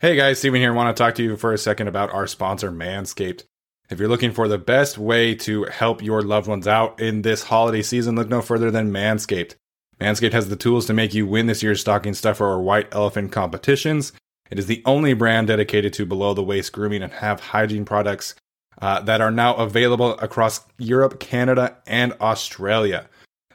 Hey guys, Steven here. I want to talk to you for a second about our sponsor, Manscaped. If you're looking for the best way to help your loved ones out in this holiday season, look no further than Manscaped. Manscaped has the tools to make you win this year's stocking stuffer or white elephant competitions. It is the only brand dedicated to below the waist grooming and have hygiene products uh, that are now available across Europe, Canada, and Australia.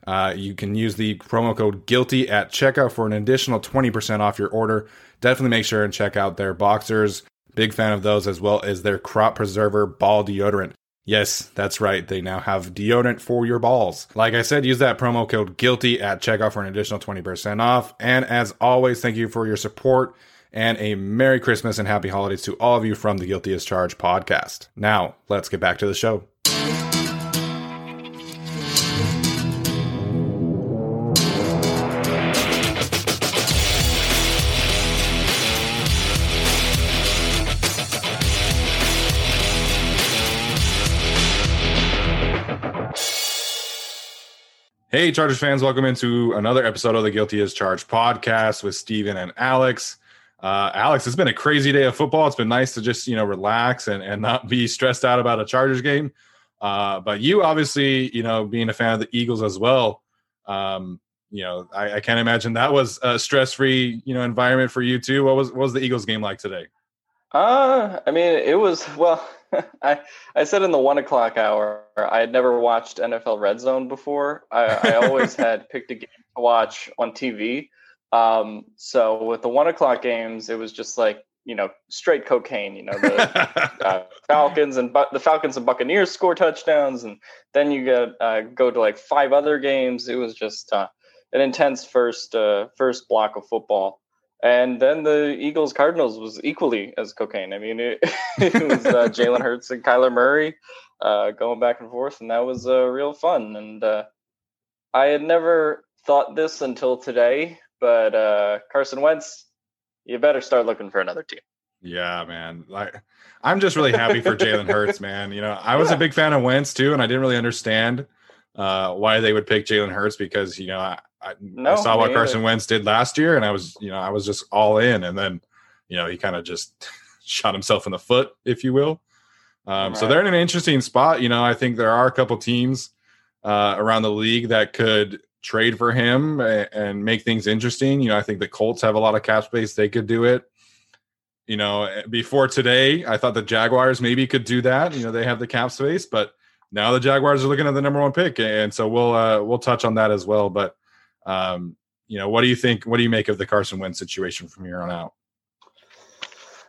Uh, you can use the promo code GUILTY at checkout for an additional 20% off your order. Definitely make sure and check out their boxers. Big fan of those as well as their crop preserver ball deodorant. Yes, that's right. They now have deodorant for your balls. Like I said, use that promo code GUILTY at checkout for an additional 20% off. And as always, thank you for your support and a Merry Christmas and Happy Holidays to all of you from the Guilty as Charged podcast. Now, let's get back to the show. Hey, Chargers fans, welcome into another episode of the Guilty as Charged podcast with Steven and Alex. Uh, Alex, it's been a crazy day of football. It's been nice to just, you know, relax and, and not be stressed out about a Chargers game. Uh, but you obviously, you know, being a fan of the Eagles as well, um, you know, I, I can't imagine that was a stress-free, you know, environment for you too. What was what was the Eagles game like today? Uh, I mean, it was well. I I said in the one o'clock hour, I had never watched NFL Red Zone before. I, I always had picked a game to watch on TV. Um, so with the one o'clock games, it was just like you know straight cocaine. You know the uh, Falcons and the Falcons and Buccaneers score touchdowns, and then you get uh, go to like five other games. It was just uh, an intense first uh, first block of football. And then the Eagles Cardinals was equally as cocaine. I mean, it, it was uh, Jalen Hurts and Kyler Murray uh, going back and forth, and that was uh, real fun. And uh, I had never thought this until today, but uh, Carson Wentz, you better start looking for another team. Yeah, man. Like, I'm just really happy for Jalen Hurts, man. You know, I was yeah. a big fan of Wentz too, and I didn't really understand uh, why they would pick Jalen Hurts because you know I, I, no, I saw what Carson either. Wentz did last year, and I was, you know, I was just all in, and then, you know, he kind of just shot himself in the foot, if you will. Um, right. So they're in an interesting spot. You know, I think there are a couple teams uh, around the league that could trade for him and, and make things interesting. You know, I think the Colts have a lot of cap space; they could do it. You know, eh, before today, I thought the Jaguars maybe could do that. You know, they have the cap space, but now the Jaguars are looking at the number one pick, and so we'll uh, we'll touch on that as well. But um, you know, what do you think? What do you make of the Carson Wentz situation from here on out?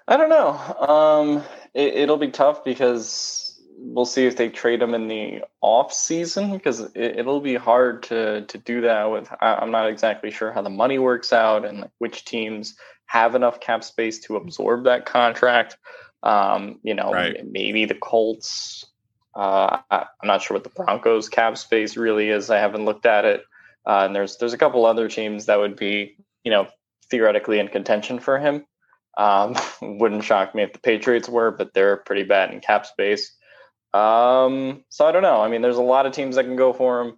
I don't know. Um, it, will be tough because we'll see if they trade him in the off season because it, will be hard to to do that with. I, am not exactly sure how the money works out and like which teams have enough cap space to absorb that contract. Um, you know, right. maybe the Colts. Uh, I, am not sure what the Broncos cap space really is. I haven't looked at it. Uh, and there's there's a couple other teams that would be you know theoretically in contention for him. Um, wouldn't shock me if the Patriots were, but they're pretty bad in cap space. Um, so I don't know. I mean, there's a lot of teams that can go for him,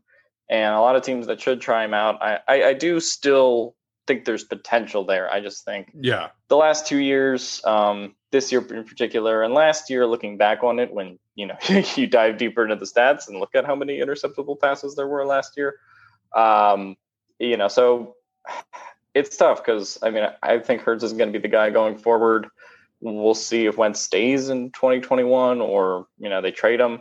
and a lot of teams that should try him out. I, I, I do still think there's potential there. I just think, yeah, the last two years, um, this year in particular, and last year, looking back on it, when you know you dive deeper into the stats and look at how many interceptable passes there were last year, um, you know, so it's tough because I mean I think Hurts is going to be the guy going forward. We'll see if Wentz stays in 2021 or you know they trade him.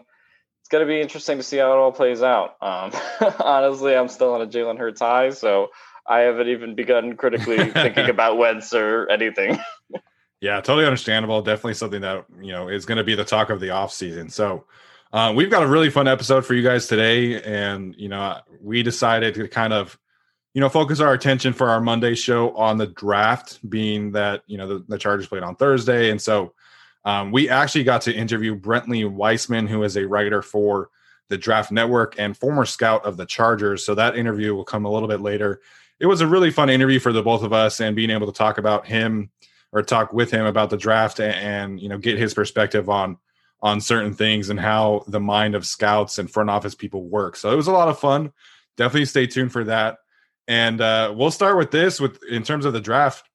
It's going to be interesting to see how it all plays out. Um, honestly, I'm still on a Jalen Hurts high, so I haven't even begun critically thinking about Wentz or anything. yeah, totally understandable. Definitely something that you know is going to be the talk of the off season. So. Uh, we've got a really fun episode for you guys today, and you know we decided to kind of you know, focus our attention for our Monday show on the draft, being that you know the, the Chargers played on Thursday, and so um, we actually got to interview Brentley Weissman, who is a writer for the Draft Network and former scout of the Chargers. So that interview will come a little bit later. It was a really fun interview for the both of us, and being able to talk about him or talk with him about the draft and, and you know get his perspective on on certain things and how the mind of scouts and front office people work. So it was a lot of fun. Definitely stay tuned for that. And uh, we'll start with this with in terms of the draft.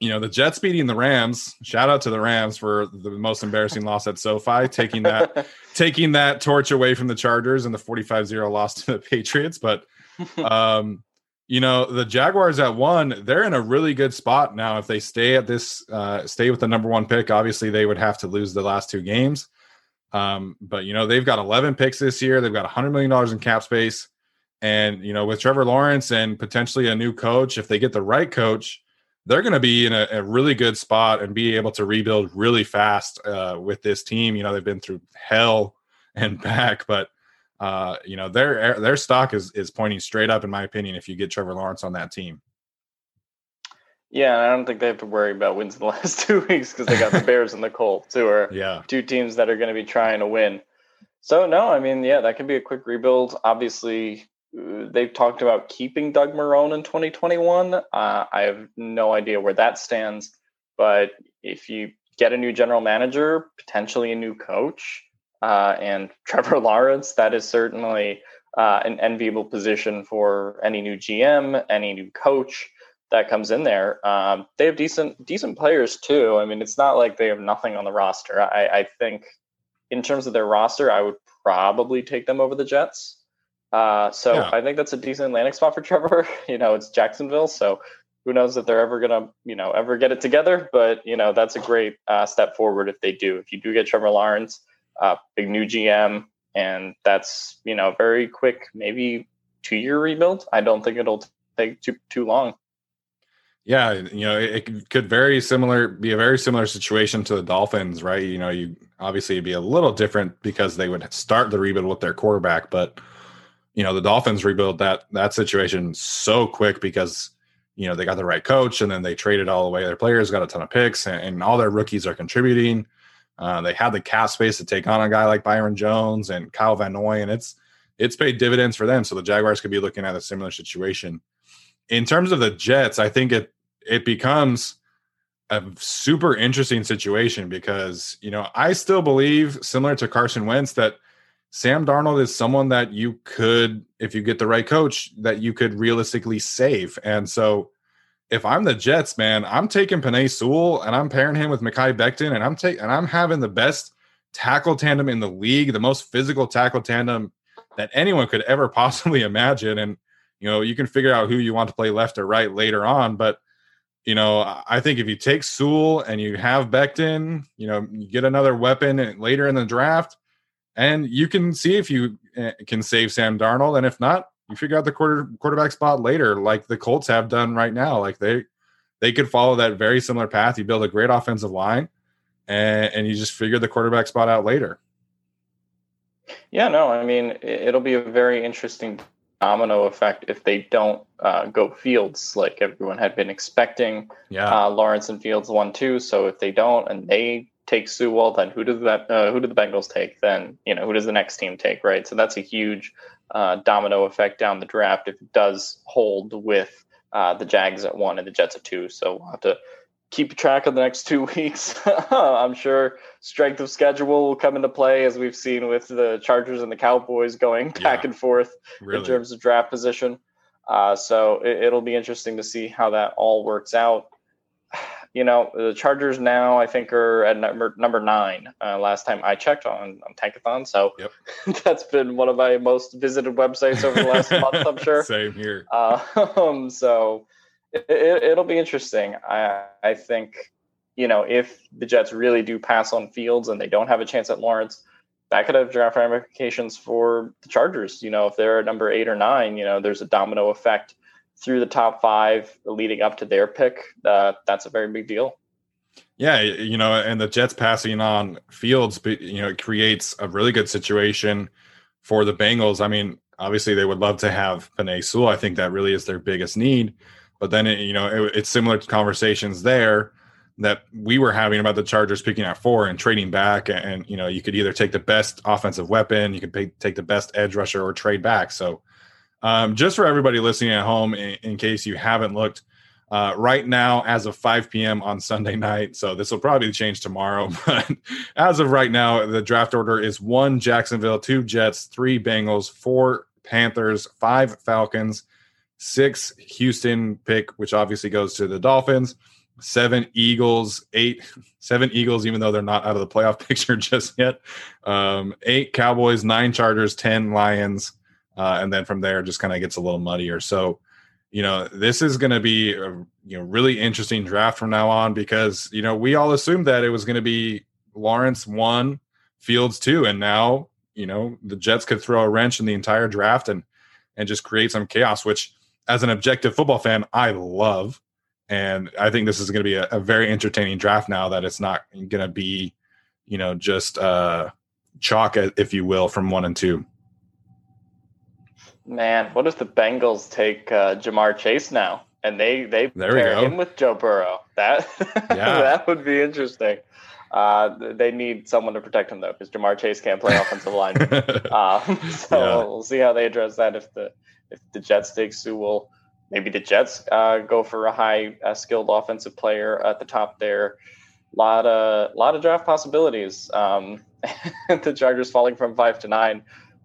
You know, the Jets beating the Rams. Shout out to the Rams for the most embarrassing loss at SoFi, taking that taking that torch away from the Chargers and the 45-0 loss to the Patriots. But um, you know, the Jaguars at one, they're in a really good spot now. If they stay at this, uh, stay with the number one pick, obviously they would have to lose the last two games. Um, but you know, they've got 11 picks this year. They've got 100 million dollars in cap space. And you know, with Trevor Lawrence and potentially a new coach, if they get the right coach, they're going to be in a, a, really good spot and be able to rebuild really fast uh, with this team. You know, they've been through hell and back, but uh, you know their their stock is is pointing straight up, in my opinion. If you get Trevor Lawrence on that team. Yeah, I don't think they have to worry about wins in the last two weeks because they got the Bears and the Colts, who are yeah. two teams that are going to be trying to win. So no, I mean, yeah, that could be a quick rebuild. Obviously, they've talked about keeping Doug Marrone in 2021. Uh, I have no idea where that stands, but if you get a new general manager, potentially a new coach, uh, and Trevor Lawrence, that is certainly uh, an enviable position for any new GM, any new coach that comes in there. Um, they have decent decent players too. I mean, it's not like they have nothing on the roster. I, I think in terms of their roster, I would probably take them over the Jets. Uh, so yeah. I think that's a decent landing spot for Trevor. you know, it's Jacksonville, so who knows if they're ever gonna, you know, ever get it together. But you know, that's a great uh, step forward if they do. If you do get Trevor Lawrence, uh, big new GM, and that's you know very quick, maybe two year rebuild. I don't think it'll take too too long. Yeah, you know, it, could very similar be a very similar situation to the Dolphins, right? You know, you obviously it'd be a little different because they would start the rebuild with their quarterback, but you know the Dolphins rebuild that that situation so quick because you know they got the right coach and then they traded all the way their players, got a ton of picks, and, and all their rookies are contributing. Uh, they had the cap space to take on a guy like Byron Jones and Kyle Van Noy, and it's it's paid dividends for them. So the Jaguars could be looking at a similar situation. In terms of the Jets, I think it it becomes a super interesting situation because you know I still believe, similar to Carson Wentz, that Sam Darnold is someone that you could, if you get the right coach, that you could realistically save. And so if I'm the Jets, man, I'm taking Penei Sewell and I'm pairing him with Mekhi Becton and I'm taking and I'm having the best tackle tandem in the league, the most physical tackle tandem that anyone could ever possibly imagine. And you know, you can figure out who you want to play left or right later on, but you know, I think if you take Sewell and you have Becton, you know, you get another weapon later in the draft, and you can see if you eh, can save Sam Darnold, and if not, you figure out the quarter quarterback spot later, like the Colts have done right now. Like they they could follow that very similar path. You build a great offensive line, and, and you just figure the quarterback spot out later. Yeah, no, I mean, it'll be a very interesting domino effect if they don't uh, go Fields like everyone had been expecting. Yeah, uh, Lawrence and Fields one two. So if they don't and they take Sewell, then who does that? Uh, who do the Bengals take? Then you know who does the next team take? Right. So that's a huge uh, domino effect down the draft if it does hold with uh, the Jags at one and the Jets at two. So we'll have to keep track of the next two weeks. I'm sure strength of schedule will come into play as we've seen with the Chargers and the Cowboys going back Yeah, and forth really. in terms of draft position. Uh, so it, will be interesting to see how that all works out. You know, the Chargers now I think are at number number nine. Uh, last time I checked on on Tankathon, so Yep. that's been one of my most visited websites over the last month. I'm sure. Same here. Um, so it, it, it'll be interesting. I I think you know if the Jets really do pass on Fields and they don't have a chance at Lawrence, that could have draft ramifications for the Chargers. You know, if they're at number eight or nine, you know, there's a domino effect through the top five leading up to their pick. Uh, that's a very big deal. Yeah, you know, and the Jets passing on Fields, you know, it creates a really good situation for the Bengals. I mean, obviously they would love to have Penei Sewell. I think that really is their biggest need. But then, it, you know, it, it's similar to conversations there that we were having about the Chargers picking at four and trading back. And, you know, you could either take the best offensive weapon, you could pay, take the best edge rusher or trade back. So, um, just for everybody listening at home, in, in case you haven't looked, uh, right now as of 5 p.m. on Sunday night. So this will probably change tomorrow, but as of right now, the draft order is one Jacksonville, two Jets, three Bengals, four Panthers, five Falcons, six Houston pick, which obviously goes to the Dolphins, seven Eagles, eight, seven Eagles, even though they're not out of the playoff picture just yet, um, eight Cowboys, nine Chargers, 10 Lions. Uh, and then from there, just kind of gets a little muddier. So, you know, this is going to be a you know really interesting draft from now on because you know we all assumed that it was going to be Lawrence one, Fields two, and now you know the Jets could throw a wrench in the entire draft and and just create some chaos. Which, as an objective football fan, I love, and I think this is going to be a, a very entertaining draft now that it's not going to be, you know, just uh, chalk, if you will, from one and two. Man, what if the Bengals take uh, Ja'Marr Chase now and they they There pair him with Joe Burrow? That Yeah. that would be interesting. Uh, they need someone to protect him though, because Ja'Marr Chase can't play offensive line. Um, so Yeah. we'll see how they address that. If the if the Jets take Sewell, maybe the Jets uh, go for a high uh, skilled offensive player at the top there. Lot of lot of draft possibilities. Um, the Chargers falling from five to nine.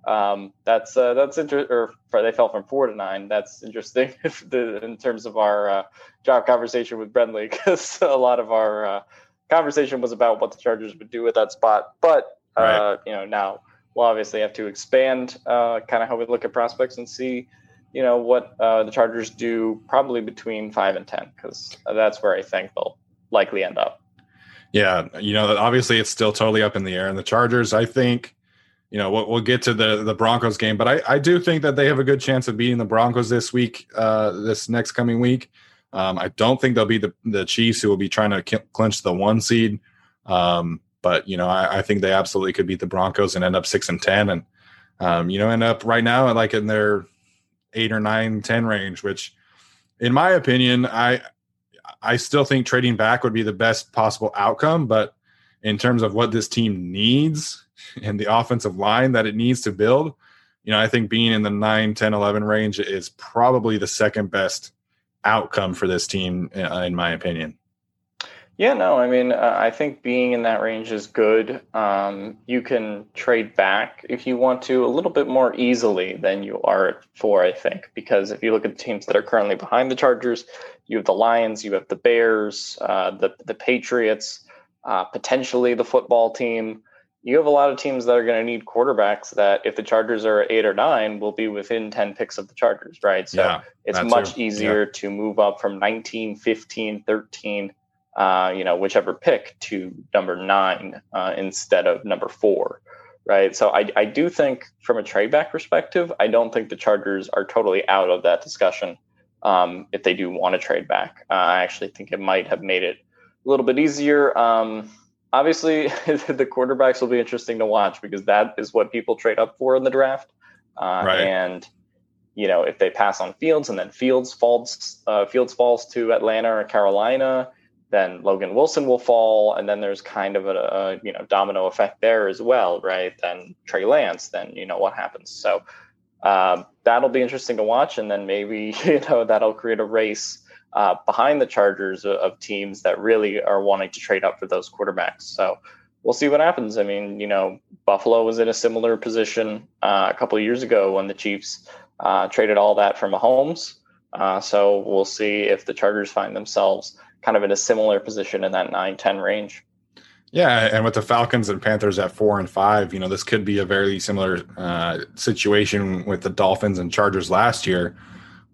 Um, that's uh, that's interesting. Or they fell from four to nine. That's interesting if the, in terms of our uh, draft conversation with Brentley, because a lot of our uh, conversation was about what the Chargers would do at that spot. But uh, Right. you know now we'll obviously have to expand uh, kind of how we look at prospects and see you know what uh, the Chargers do probably between five and ten because that's where I think they'll likely end up. Yeah, you know, obviously it's still totally up in the air. And the Chargers, I think, you know, we'll, we'll get to the the Broncos game, but I, I do think that they have a good chance of beating the Broncos this week, uh, this next coming week. Um, I don't think they'll be the the Chiefs who will be trying to clinch the one seed. Um, but you know, I, I think they absolutely could beat the Broncos and end up six and ten, and um, you know, end up right now like in their eight or nine, ten range, which, in my opinion, I I still think trading back would be the best possible outcome, but in terms of what this team needs and the offensive line that it needs to build, you know, I think being in the 9, 10, 11 range is probably the second best outcome for this team, uh, in my opinion. Yeah, no, I mean, uh, I think being in that range is good. Um, you can trade back if you want to a little bit more easily than you are at four, I think, because if you look at the teams that are currently behind the Chargers, you have the Lions, you have the Bears, uh, the the Patriots, uh, potentially the football team. You have a lot of teams that are going to need quarterbacks that, if the Chargers are eight or nine, will be within 10 picks of the Chargers, right? So yeah, it's much too. easier to move up from 19 15 13 uh, you know whichever pick to number nine uh, instead of number four right so I, I do think from a trade back perspective i don't think the chargers are totally out of that discussion um, if they do want to trade back uh, i actually think it might have made it little bit easier um, obviously the quarterbacks will be interesting to watch because that is what people trade up for in the draft. Uh, right. And you know, if they pass on Fields and then Fields falls uh, Fields falls to Atlanta or Carolina, then Logan Wilson will fall, and then there's kind of a, a, you know domino effect there as well, right? Then Trey Lance, then you know what happens. So uh, that'll be interesting to watch, and then maybe you know that'll create a race uh, behind the Chargers of, teams that really are wanting to trade up for those quarterbacks. So we'll see what happens. I mean, you know, Buffalo was in a similar position uh, a couple of years ago when the Chiefs uh, traded all that for Mahomes. Uh, so we'll see if the Chargers find themselves kind of in a similar position in that 9 10 range. Yeah, and with the Falcons and Panthers at four and five, you know, this could be a very similar uh, situation with the Dolphins and Chargers last year,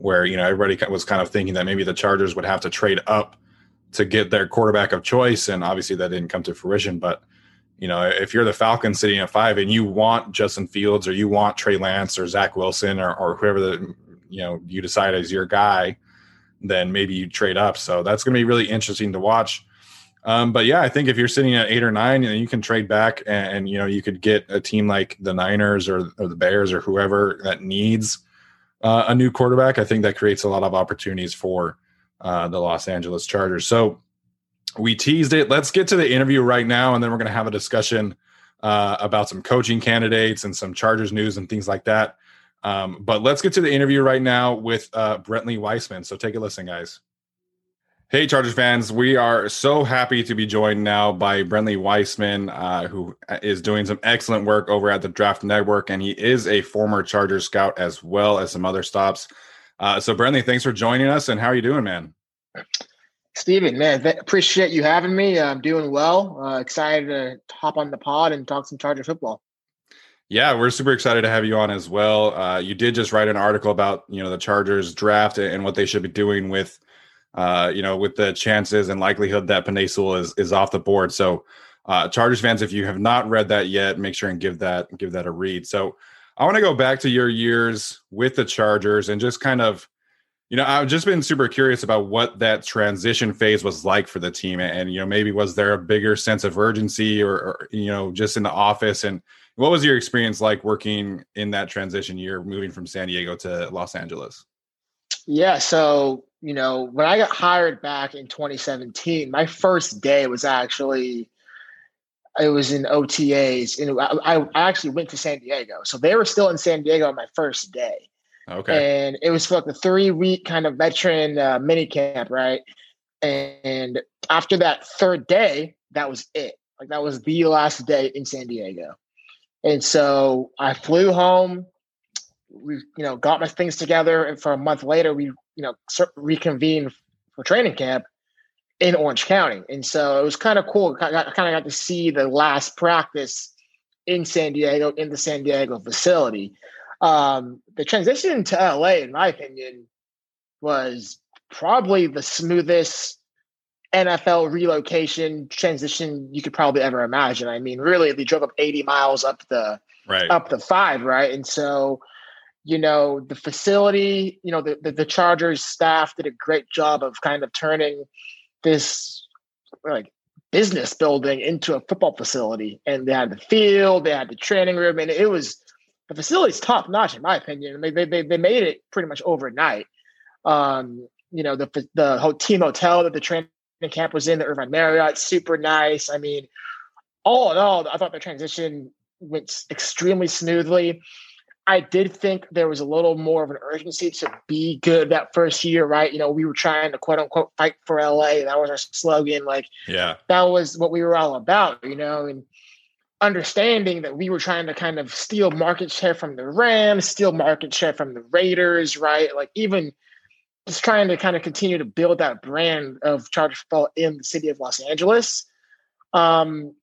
where, you know, everybody was kind of thinking that maybe the Chargers would have to trade up to get their quarterback of choice. And obviously that didn't come to fruition. But, you know, if you're the Falcons sitting at five and you want Justin Fields or you want Trey Lance or Zach Wilson or, or whoever the, you know, you decide is your guy, then maybe you trade up. So that's going to be really interesting to watch. Um, but yeah, I think if you're sitting at eight or nine, and you can trade back, and, and, you know you could get a team like the Niners or, or the Bears or whoever that needs uh, a new quarterback. I think that creates a lot of opportunities for uh, the Los Angeles Chargers. So we teased it. Let's get to the interview right now, and then we're going to have a discussion uh, about some coaching candidates and some Chargers news and things like that. Um, but let's get to the interview right now with uh, Brentley Weissman. So take a listen, guys. Hey, Chargers fans, we are so happy to be joined now by Brentley Weissman, uh, who is doing some excellent work over at the Draft Network, and he is a former Chargers scout as well as some other stops. Uh, so, Brentley, thanks for joining us, and how are you doing, man? Steven, man, th- appreciate you having me. I'm doing well. Uh, excited to hop on the pod and talk some Charger football. Yeah, we're super excited to have you on as well. Uh, you did just write an article about you know the Chargers draft and what they should be doing with uh, you know, with the chances and likelihood that Sewell is is off the board. So, uh, Chargers fans, if you have not read that yet, make sure and give that give that a read. So, I want to go back to your years with the Chargers and just kind of, you know, I've just been super curious about what that transition phase was like for the team, and you know, maybe was there a bigger sense of urgency, or, or you know, just in the office, and what was your experience like working in that transition year, moving from San Diego to Los Angeles? Yeah, so you know, when I got hired back in 2017, my first day was actually it was in OTAs, and I, I actually went to San Diego, so they were still in San Diego on my first day. Okay, and it was for like the three week kind of veteran uh, mini camp, right? And after that third day, that was it. Like that was the last day in San Diego. And so I flew home. We, you know, got my things together, and for a month later, we you know reconvene for training camp in Orange County, and so it was kind of cool. I, kind of got to see the last practice in San Diego in the San Diego facility. Um, the transition to LA, in my opinion, was probably the smoothest NFL relocation transition you could probably ever imagine. I mean, really, they drove up 80 miles up the right. up the five, right? And so you know the facility you know the, the, the chargers staff did a great job of kind of turning this like business building into a football facility. And they had the field they had the training room and it was the facility's top notch in my opinion. They, they, they made it pretty much overnight. Um, you know the the whole team hotel that the training camp was in the irvine marriott super nice. I mean all in all i thought the transition went extremely smoothly I did think there was a little more of an urgency to be good that first year, right? You know, we were trying to quote unquote fight for LA. That was our slogan. Like, yeah, that was what we were all about, you know, and understanding that we were trying to kind of steal market share from the Rams, steal market share from the Raiders, right? Like, even just trying to kind of continue to build that brand of Charger football in the city of Los Angeles. Um,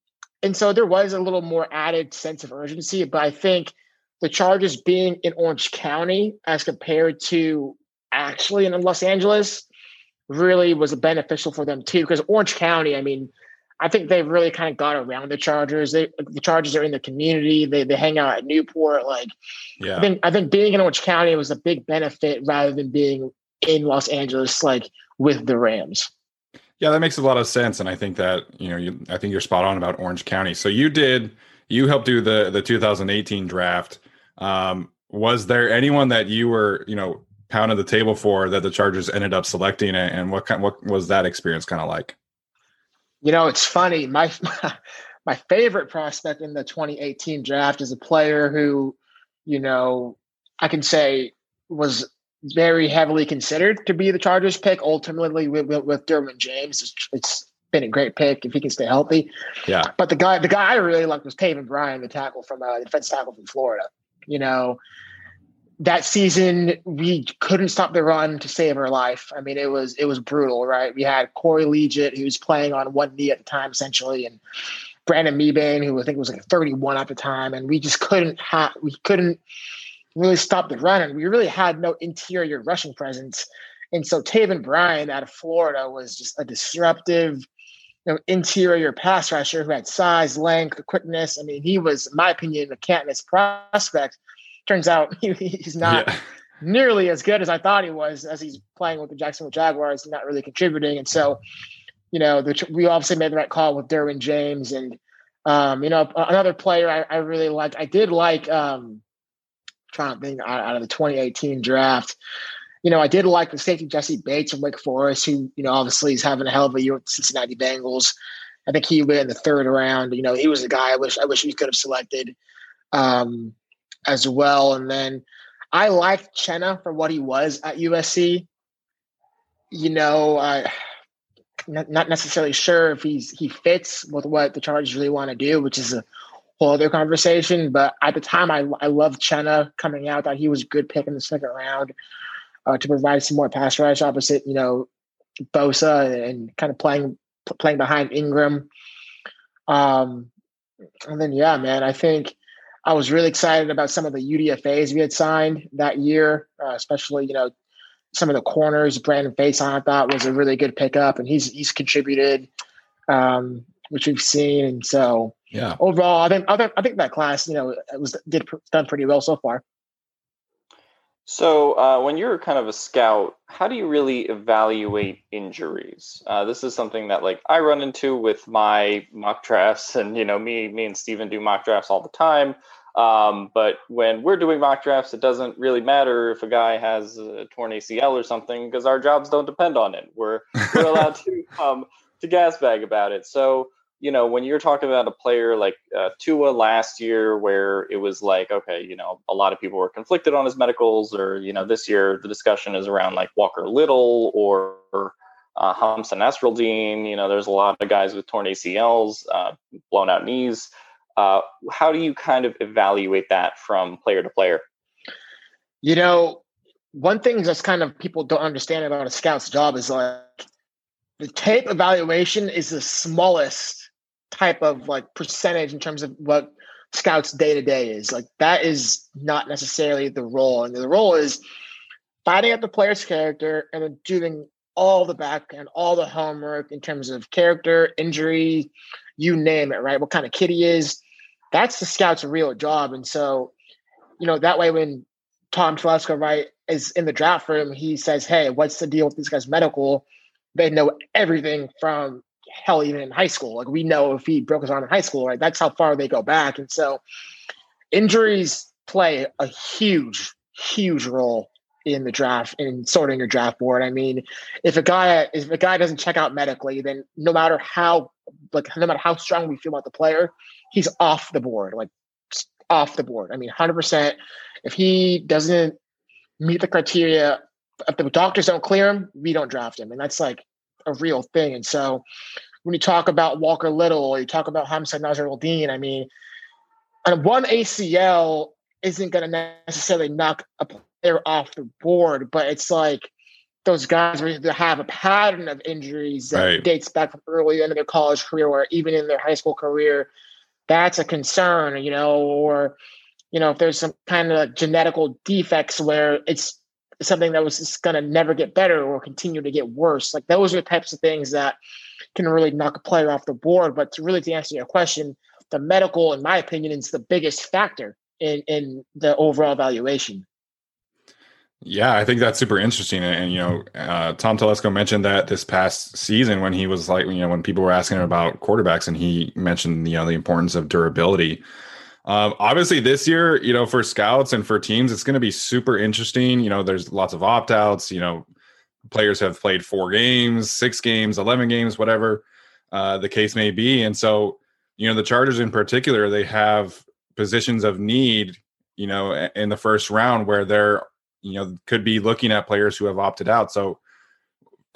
and so there was a little more added sense of urgency, but I think the Chargers being in Orange County as compared to actually in Los Angeles really was beneficial for them too. Because Orange County, I mean, I think they've really kind of got around the Chargers. They, the Chargers are in the community. They they hang out at Newport. Like, yeah. I think I think being in Orange County was a big benefit rather than being in Los Angeles, like with the Rams. Yeah, that makes a lot of sense, and I think that you know, you, I think you're spot on about Orange County. So you did, you helped do the the 2018 draft. Um, was there anyone that you were, you know, pounding the table for that the Chargers ended up selecting, and what kind, what was that experience kind of like? You know, it's funny. My my favorite prospect in the 2018 draft is a player who, you know, I can say was very heavily considered to be the Chargers pick. Ultimately, with, with, with Derwin James, it's, it's been a great pick if he can stay healthy. Yeah. But the guy, the guy I really liked was Taven Bryan, the tackle from uh, the defense tackle from Florida. You know, that season we couldn't stop the run to save our life. I mean, it was it was brutal, right? We had Corey Liuget, who was playing on one knee at the time, essentially, and Brandon Mebane, who I think was like 31 at the time, and we just couldn't have we couldn't really stop the run, and we really had no interior rushing presence. And so Taven Bryan out of Florida was just a disruptive, you know, interior pass rusher who had size, length, quickness. I mean, he was, in my opinion, a can't miss prospect. Turns out he, he's not yeah. nearly as good as I thought he was as he's playing with the Jacksonville Jaguars, and not really contributing. And so, you know, the, we obviously made the right call with Derwin James and, um, you know, another player I, I really liked. I did like, um, trying to think out, out of the 2018 draft. You know, I did like the safety Jessie Bates from Wake Forest, who, you know, obviously is having a hell of a year with the Cincinnati Bengals. I think he went in the third round. You know, he was the guy I wish I wish we could have selected um, as well. And then I liked Chenna for what he was at USC. You know, I not necessarily sure if he's he fits with what the Chargers really want to do, which is a whole other conversation. But at the time, I I loved Chenna coming out. That he was a good pick in the second round uh, to provide some more pass rush opposite, you know, Bosa and kind of playing playing behind Ingram. Um, and then yeah, man, I think I was really excited about some of the UDFA's we had signed that year, uh, especially you know some of the corners. Brandon Facyson I thought was a really good pickup, and he's he's contributed, um, which we've seen. And so yeah. Overall, I think I think, I think that class, you know, it was did done pretty well so far. So, uh, when you're kind of a scout, how do you really evaluate injuries? Uh, this is something that, like, I run into with my mock drafts, and you know, me, me and Steven do mock drafts all the time. Um, but when we're doing mock drafts, it doesn't really matter if a guy has a torn ACL or something because our jobs don't depend on it. We're we're allowed to um, to gas bag about it. So you know, when you're talking about a player like uh, Tua last year, where it was like, okay, you know, a lot of people were conflicted on his medicals, or you know, this year the discussion is around like Walker Little or uh, Hamsah Nasirildeen. You know, there's a lot of guys with torn ACLs, uh, blown out knees. Uh, how do you kind of evaluate that from player to player? You know, one thing that's kind of people don't understand about a scout's job is like the tape evaluation is the smallest type of like percentage in terms of what scouts day to day is. Like that is not necessarily the role. And the role is finding out the player's character and then doing all the back and all the homework in terms of character, injury, you name it, right? What kind of kid he is. That's the scout's real job. And so, you know, that way when Tom Telesco, right, is in the draft room, he says, Hey, what's the deal with this guy's medical? They know everything from hell, even in high school. Like we know if he broke his arm in high school, right? That's how far they go back. And so injuries play a huge, huge role in the draft in sorting your draft board. I mean, if a guy if a guy doesn't check out medically, then no matter how like no matter how strong we feel about the player, he's off the board, like off the board. I mean, hundred percent. If he doesn't meet the criteria, if the doctors don't clear him, we don't draft him, and that's like a real thing. And so when you talk about Walker Little or you talk about Hamsah Nasirildeen, I mean, and one ACL isn't going to necessarily knock a player off the board, but it's like those guys have a pattern of injuries that right. dates back from early into their college career or even in their high school career. That's a concern, you know, or you know, if there's some kind of genetical defects where it's something that was just going to never get better or continue to get worse. Like those are the types of things that can really knock a player off the board. But to really to answer your question, the medical, in my opinion, is the biggest factor in in the overall evaluation. Yeah, I think that's super interesting. And, and you know, uh, Tom Telesco mentioned that this past season when he was like, you know, when people were asking him about quarterbacks, and he mentioned you know the importance of durability. Um, obviously, this year, you know, for scouts and for teams, it's going to be super interesting. You know, there's lots of opt outs. You know, players have played four games, six games, eleven games, whatever uh, the case may be, and so you know the Chargers in particular, they have positions of need. You know, in the first round where they're you know could be looking at players who have opted out. So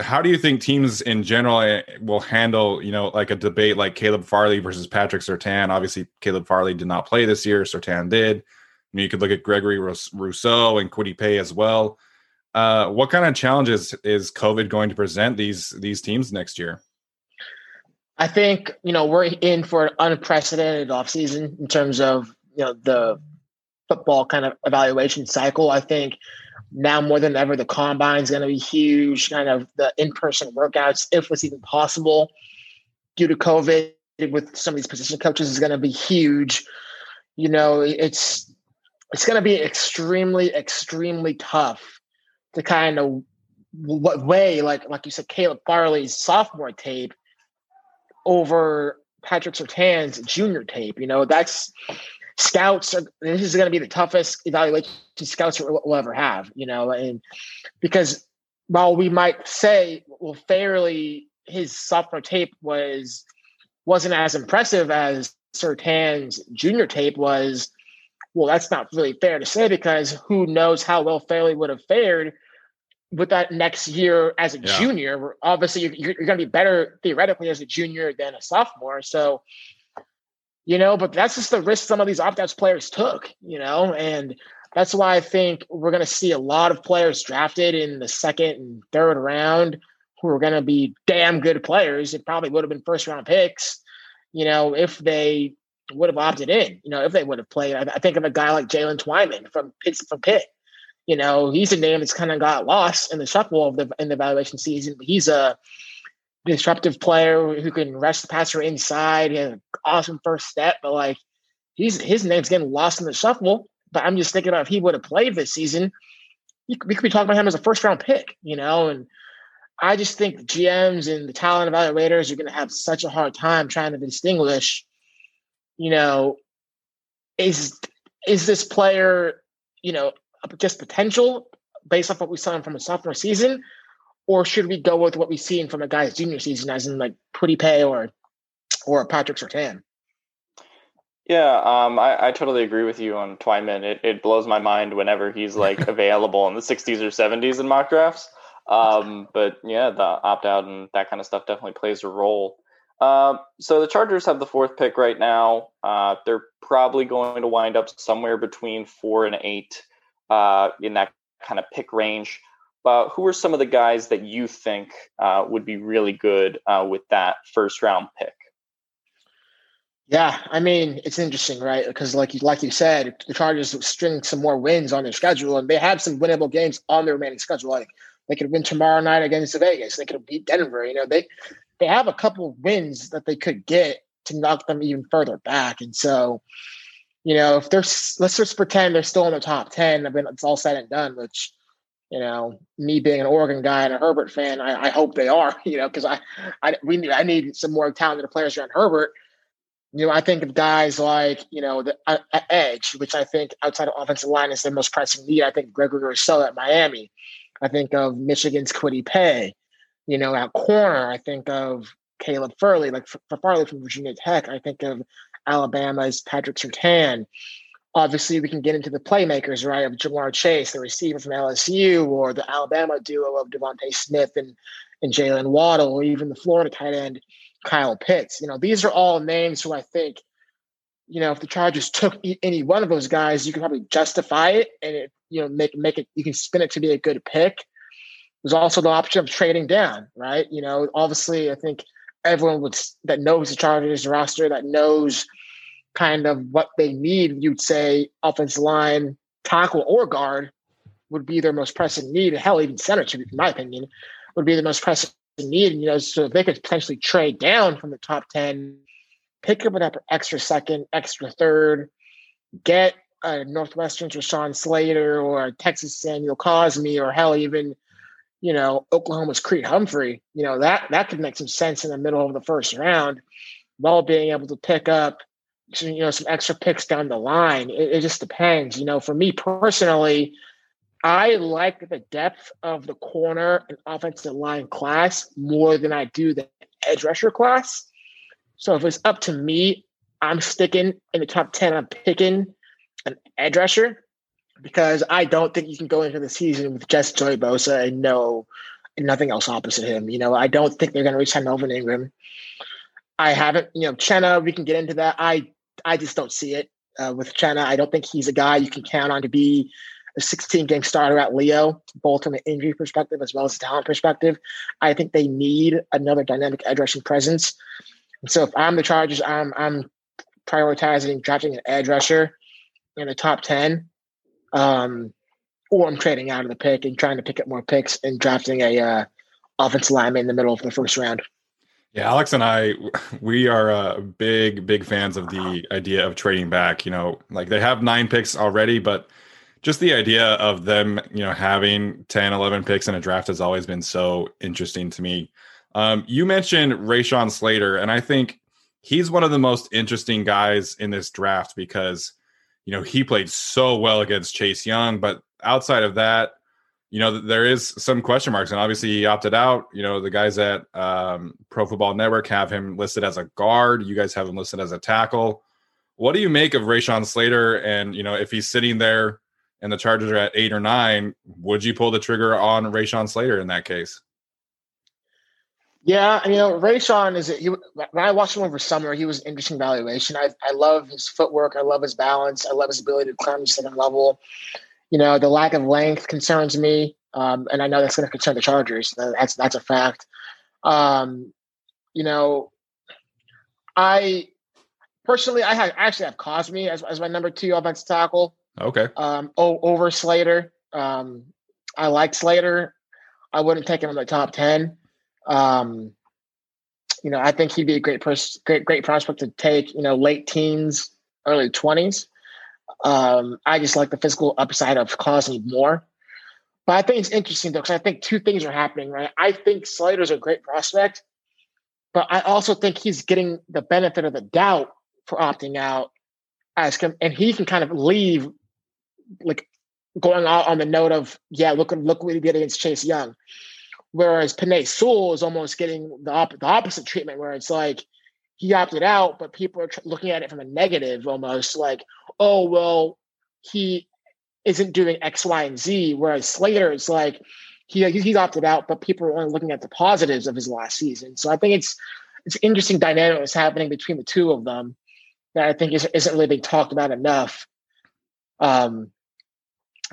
how do you think teams in general eh, will handle you know like a debate like Caleb Farley versus Patrick Surtain? Obviously, Caleb Farley did not play this year. Surtain did. You, know, you could look at Gregory Rousseau and Kwity Paye as well. Uh, what kind of challenges is COVID going to present these these teams next year? I think you know we're in for an unprecedented offseason in terms of you know the football kind of evaluation cycle. I think now more than ever, the combine is going to be huge. Kind of the in-person workouts, if it's even possible, due to COVID, with some of these position coaches, is going to be huge. You know, it's it's going to be extremely, extremely tough to kind of what way, like like you said, Caleb Farley's sophomore tape over Patrick Surtain's junior tape. You know, that's scouts are this is going to be the toughest evaluation scouts will ever have you know and because while we might say well Farley his sophomore tape was wasn't as impressive as Surtain's junior tape was well that's not really fair to say because who knows how well Farley would have fared with that next year as a yeah. junior obviously you're, you're going to be better theoretically as a junior than a sophomore so you know, but that's just the risk some of these opt outs players took, you know, and that's why I think we're going to see a lot of players drafted in the second and third round who are going to be damn good players. It probably would have been first round picks, you know, if they would have opted in, you know, if they would have played. I, I think of a guy like Jaylen Twyman from Pitt, from Pitt. You know, he's a name that's kind of got lost in the shuffle of the in the evaluation season. But he's a disruptive player who can rush the passer inside. He has an awesome first step, but like he's his name's getting lost in the shuffle. But I'm just thinking about if he would have played this season, we could be talking about him as a first round pick, you know. And I just think the GMs and the talent evaluators are going to have such a hard time trying to distinguish, you know, is is this player, you know, just potential based off what we saw him from a sophomore season, or should we go with what we've seen from a guy's junior season, as in like Kwity Paye or or Patrick Surtain? Yeah, um, I, I totally agree with you on Twyman. It, it blows my mind whenever he's like available in the 60s or 70s in mock drafts. Um, but yeah, the opt out and that kind of stuff definitely plays a role. Uh, so the Chargers have the fourth pick right now. Uh, they're probably going to wind up somewhere between four and eight uh, in that kind of pick range uh, who are some of the guys that you think uh, would be really good uh, with that first round pick? Yeah, I mean it's interesting, right? Because like you like you said, the Chargers string some more wins on their schedule, and they have some winnable games on their remaining schedule. Like they could win tomorrow night against Vegas. They could beat Denver. You know, they they have a couple of wins that they could get to knock them even further back. And so, you know, if they're let's just pretend they're still in the top ten. I mean, it's all said and done, which you know, me being an Oregon guy and a Herbert fan, I, I hope they are, you know, because I, I we need I need some more talented players around Herbert. You know, I think of guys like you know the uh, edge, which I think outside of offensive line is the most pressing need. I think Gregory Rousseau at Miami. I think of Michigan's Kwity Paye. You know, at corner, I think of Caleb Farley, like for, Farley from Virginia Tech. I think of Alabama's Patrick Surtain obviously we can get into the playmakers, right? Of Ja'Marr Chase, the receiver from LSU, or the Alabama duo of DeVonta Smith and, and Jaylen Waddle, or even the Florida tight end, Kyle Pitts. You know, these are all names who I think, you know, if the Chargers took any one of those guys, you could probably justify it and it, you know, make make it you can spin it to be a good pick. There's also the option of trading down, right? You know, obviously I think everyone would that knows the Chargers roster, that knows – kind of what they need, you'd say offensive line, tackle, or guard would be their most pressing need. Hell, even center, in my opinion, would be the most pressing need. You know, so they could potentially trade down from the top 10, pick up an extra second, extra third, get uh, Northwestern's Rashawn Slater or a Texas Samuel Cosmi or hell even you know Oklahoma's Creed Humphrey, you know that that could make some sense in the middle of the first round, while being able to pick up you know some extra picks down the line. It, it just depends. You know, for me personally, I like the depth of the corner and offensive line class more than I do the edge rusher class. So if it's up to me, I'm sticking in the top 10. I'm picking an edge rusher because I don't think you can go into the season with just Joey Bosa and no and nothing else opposite him. You know, I don't think they're going to reach Melvin Ingram. I haven't, you know, Chenna, we can get into that. I I just don't see it uh, with Chenna. I don't think he's a guy you can count on to be a 16 game starter at Leo, both from an injury perspective as well as a talent perspective. I think they need another dynamic edge rushing presence. And so if I'm the Chargers, I'm I'm prioritizing drafting an edge rusher in the top 10. Um, or I'm trading out of the pick and trying to pick up more picks and drafting a uh, offensive lineman in the middle of the first round. Yeah, Alex and I, we are uh, big, big fans of the idea of trading back. You know, like they have nine picks already, but just the idea of them, you know, having 10, 11 picks in a draft has always been so interesting to me. Um, you mentioned Rashawn Slater, and I think he's one of the most interesting guys in this draft because, you know, he played so well against Chase Young, but outside of that, you know, there is some question marks, and obviously he opted out. You know, the guys at um, Pro Football Network have him listed as a guard. You guys have him listed as a tackle. What do you make of Rashawn Slater? And you know, if he's sitting there and the Chargers are at eight or nine, would you pull the trigger on Rashawn Slater in that case? Yeah, you know, Rashawn is he, when I watched him over summer, he was an interesting valuation. I I love his footwork, I love his balance, I love his ability to climb the second level. You know, the lack of length concerns me, um, and I know that's going to concern the Chargers. That's that's a fact. Um, you know, I personally, I, have, I actually have Cosmi as, as my number two offensive tackle. Okay. Um, over Slater. Um, I like Slater. I wouldn't take him in the top ten. Um, you know, I think he'd be a great pers- great great prospect to take. You know, late teens, early twenties. Um, I just like the physical upside of Cosmi more. But I think it's interesting though, because I think two things are happening, right? I think Slater's a great prospect, but I also think he's getting the benefit of the doubt for opting out as him, and he can kind of leave like going out on the note of yeah, look look what he did against Chase Young. Whereas Penei Sewell is almost getting the, op- the opposite treatment, where it's like he opted out, but people are tr- looking at it from a negative, almost like, oh well, he isn't doing X, Y, and Z. Whereas Slater is like he he's opted out, but people are only looking at the positives of his last season. So I think it's it's interesting dynamic that's happening between the two of them that I think isn't, isn't really being talked about enough. Um,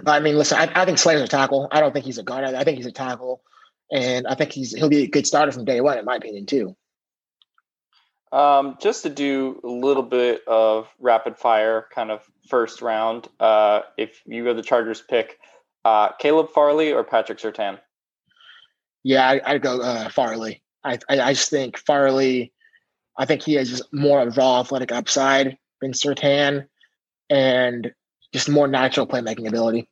but I mean, listen, I, I think Slater's a tackle. I don't think he's a guard. I think he's a tackle, and I think he's he'll be a good starter from day one, in my opinion, too. Um, just to do a little bit of rapid fire, kind of first round. Uh, if you go the Chargers pick, uh, Caleb Farley or Patrick Surtain? Yeah, I, would go uh, Farley. I, I, I just think Farley. I think he has just more of a raw athletic upside than Sertan, and just more natural playmaking ability.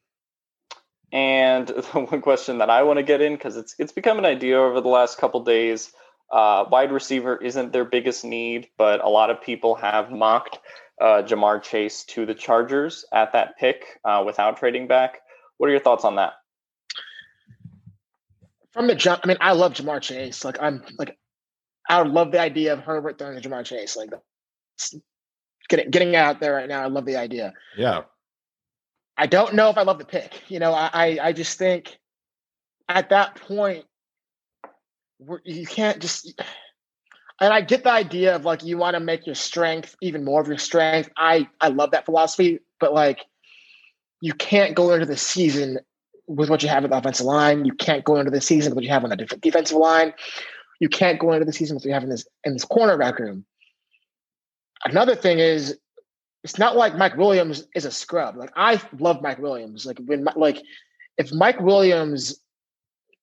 And the one question that I want to get in because it's it's become an idea over the last couple days. Uh, wide receiver isn't their biggest need, but a lot of people have mocked uh, Ja'Marr Chase to the Chargers at that pick uh, without trading back. What are your thoughts on that? From the jump, I mean, I love Ja'Marr Chase. Like, I'm like, I would love the idea of Herbert throwing to Ja'Marr Chase. Like, getting getting out there right now, I love the idea. Yeah. I don't know if I love the pick. You know, I I, I just think at that point you can't just and I get the idea of like you want to make your strength even more of your strength. I I love that philosophy, but like you can't go into the season with what you have at the offensive line. You can't go into the season with what you have on the defensive line. You can't go into the season with what you have in this in this cornerback room. Another thing is, it's not like Mike Williams is a scrub. Like I love Mike Williams. Like when like if Mike Williams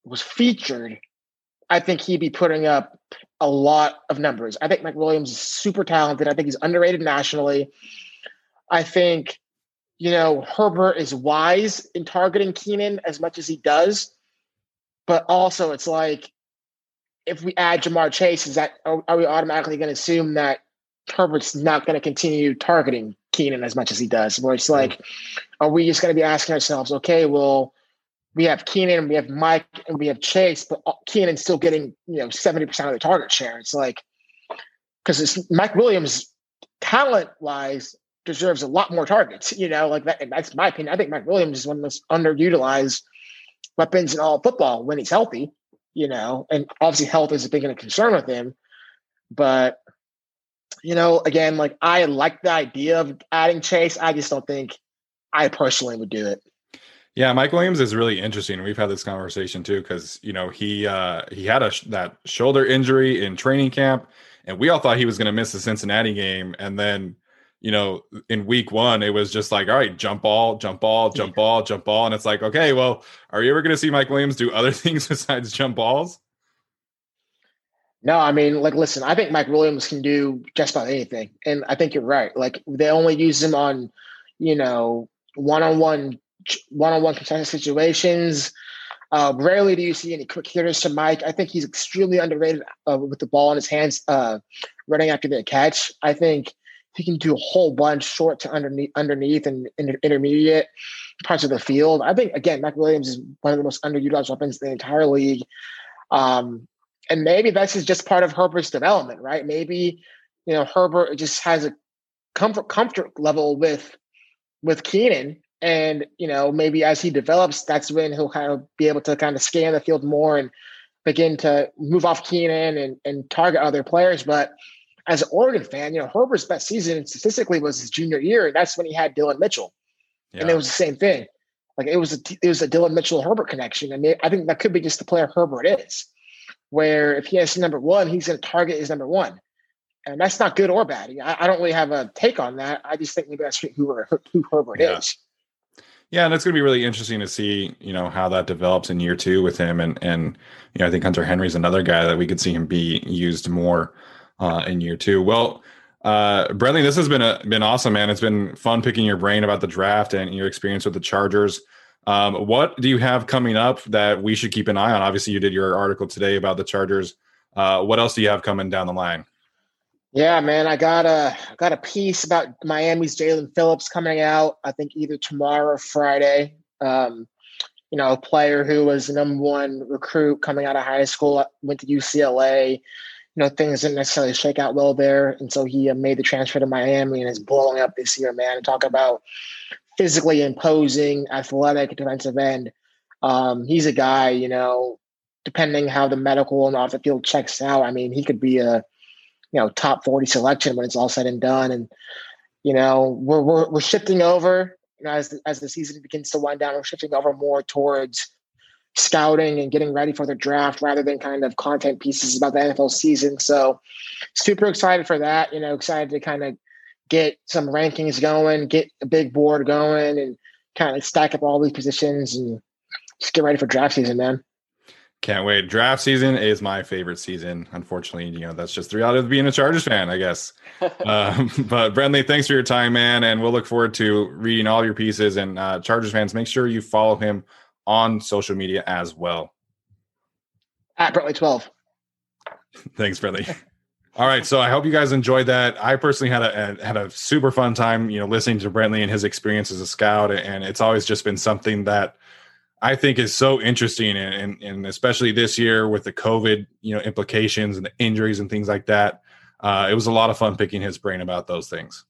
was featured I think he'd be putting up a lot of numbers. I think Mike Williams is super talented. I think he's underrated nationally. I think you know, Herbert is wise in targeting Keenan as much as he does, but also it's like if we add Ja'Marr Chase, is that are, are we automatically going to assume that Herbert's not going to continue targeting Keenan as much as he does? Where it's hmm. like, are we just going to be asking ourselves, okay, well, we have Keenan, and we have Mike, and we have Chase, but Keenan's still getting you know seventy percent of the target share. It's like because it's Mike Williams, talent wise, deserves a lot more targets. You know, like that. That's my opinion. I think Mike Williams is one of the most underutilized weapons in all football when he's healthy. You know, and obviously health is a big concern with him, but you know, again, like I like the idea of adding Chase. I just don't think I personally would do it. Yeah, Mike Williams is really interesting. We've had this conversation too because you know he uh, he had a that shoulder injury in training camp, and we all thought he was going to miss the Cincinnati game, and then you know in week one it was just like all right, jump ball, jump ball, jump ball, jump ball, and it's like okay, well, are you ever going to see Mike Williams do other things besides jump balls? No, I mean, like, listen, I think Mike Williams can do just about anything, and I think you're right. Like, they only use him on, you know, one-on-one one-on-one contested situations. Uh, rarely do you see any quick hitters to Mike. I think he's extremely underrated uh, with the ball in his hands, uh, running after the catch. I think he can do a whole bunch short to underneath, underneath and inter- intermediate parts of the field. I think again, Mike Williams is one of the most underutilized weapons in the entire league. Um, and maybe that's just part of Herbert's development, right? Maybe you know Herbert just has a comfort comfort level with with Keenan and, you know, maybe as he develops, that's when he'll kind of be able to kind of scan the field more and begin to move off Keenan and, and target other players. But as an Oregon fan, you know, Herbert's best season statistically was his junior year, and that's when he had Dillon Mitchell. Yeah. And it was the same thing. Like it was a it was a Dillon Mitchell Herbert connection. and I think that could be just the player Herbert is. Where if he has number one, he's going to target his number one, and that's not good or bad. I, I, don't really have a take on that. I just think maybe that's who, who Herbert yeah. is. Yeah, and it's going to be really interesting to see, you know, how that develops in year two with him, and and you know, I think Hunter Henry's another guy that we could see him be used more uh, in year two. Well, uh, Brentley, this has been a been awesome, man. It's been fun picking your brain about the draft and your experience with the Chargers. Um, what do you have coming up that we should keep an eye on? Obviously, you did your article today about the Chargers. Uh, what else do you have coming down the line? Yeah, man, I got a got a piece about Miami's Jaelan Phillips coming out. I think either tomorrow or Friday. Um, you know, a player who was the number one recruit coming out of high school, went to UCLA. You know, things didn't necessarily shake out well there, and so he uh, made the transfer to Miami and is blowing up this year, man. Talk about physically imposing, athletic defensive end. Um, he's a guy, you know, depending how the medical and off the field checks out. I mean, he could be a you know top 40 selection when it's all said and done. And you know we're we're, we're shifting over you know as as the season begins to wind down we're shifting over more towards scouting and getting ready for the draft rather than kind of content pieces about the NFL season. So super excited for that you know excited to kind of get some rankings going get a big board going and kind of stack up all these positions and just get ready for draft season man can't wait. Draft season is my favorite season. Unfortunately, you know, that's just the reality of being a Chargers fan, I guess. um, but Brentley, thanks for your time, man. And we'll look forward to reading all your pieces. And uh, Chargers fans, make sure you follow him on social media as well. At Brentley12. thanks, Brentley. All right, so I hope you guys enjoyed that. I personally had a, a, had a super fun time, you know, listening to Brentley and his experience as a scout, and it's always just been something that I think is so interesting, and, and, and especially this year with the COVID, you know, implications and the injuries and things like that. Uh, it was a lot of fun picking his brain about those things.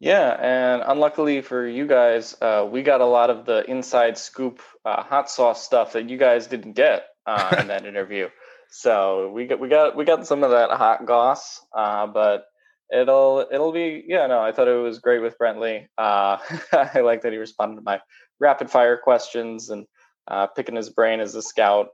Yeah, and unluckily for you guys, uh, we got a lot of the inside scoop uh, hot sauce stuff that you guys didn't get uh, in that interview. So we got we got we got some of that hot goss, uh, but it'll it'll be yeah no I thought it was great with Brentley. Uh, I like that he responded to my rapid fire questions and uh, picking his brain as a scout.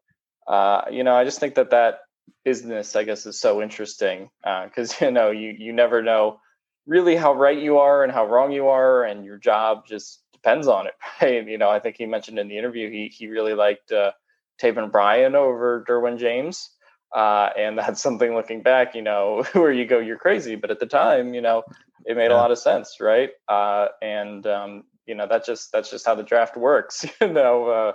Uh, you know, I just think that that business, I guess, is so interesting because uh, you know you you never know really how right you are and how wrong you are, and your job just depends on it, right? You know, I think he mentioned in the interview he he really liked uh, Taven Bryan over Derwin James. Uh, and that's something looking back, you know, where you go, you're crazy. But at the time, you know, it made yeah. a lot of sense, right? Uh, and um, you know that's just that's just how the draft works. you know, uh,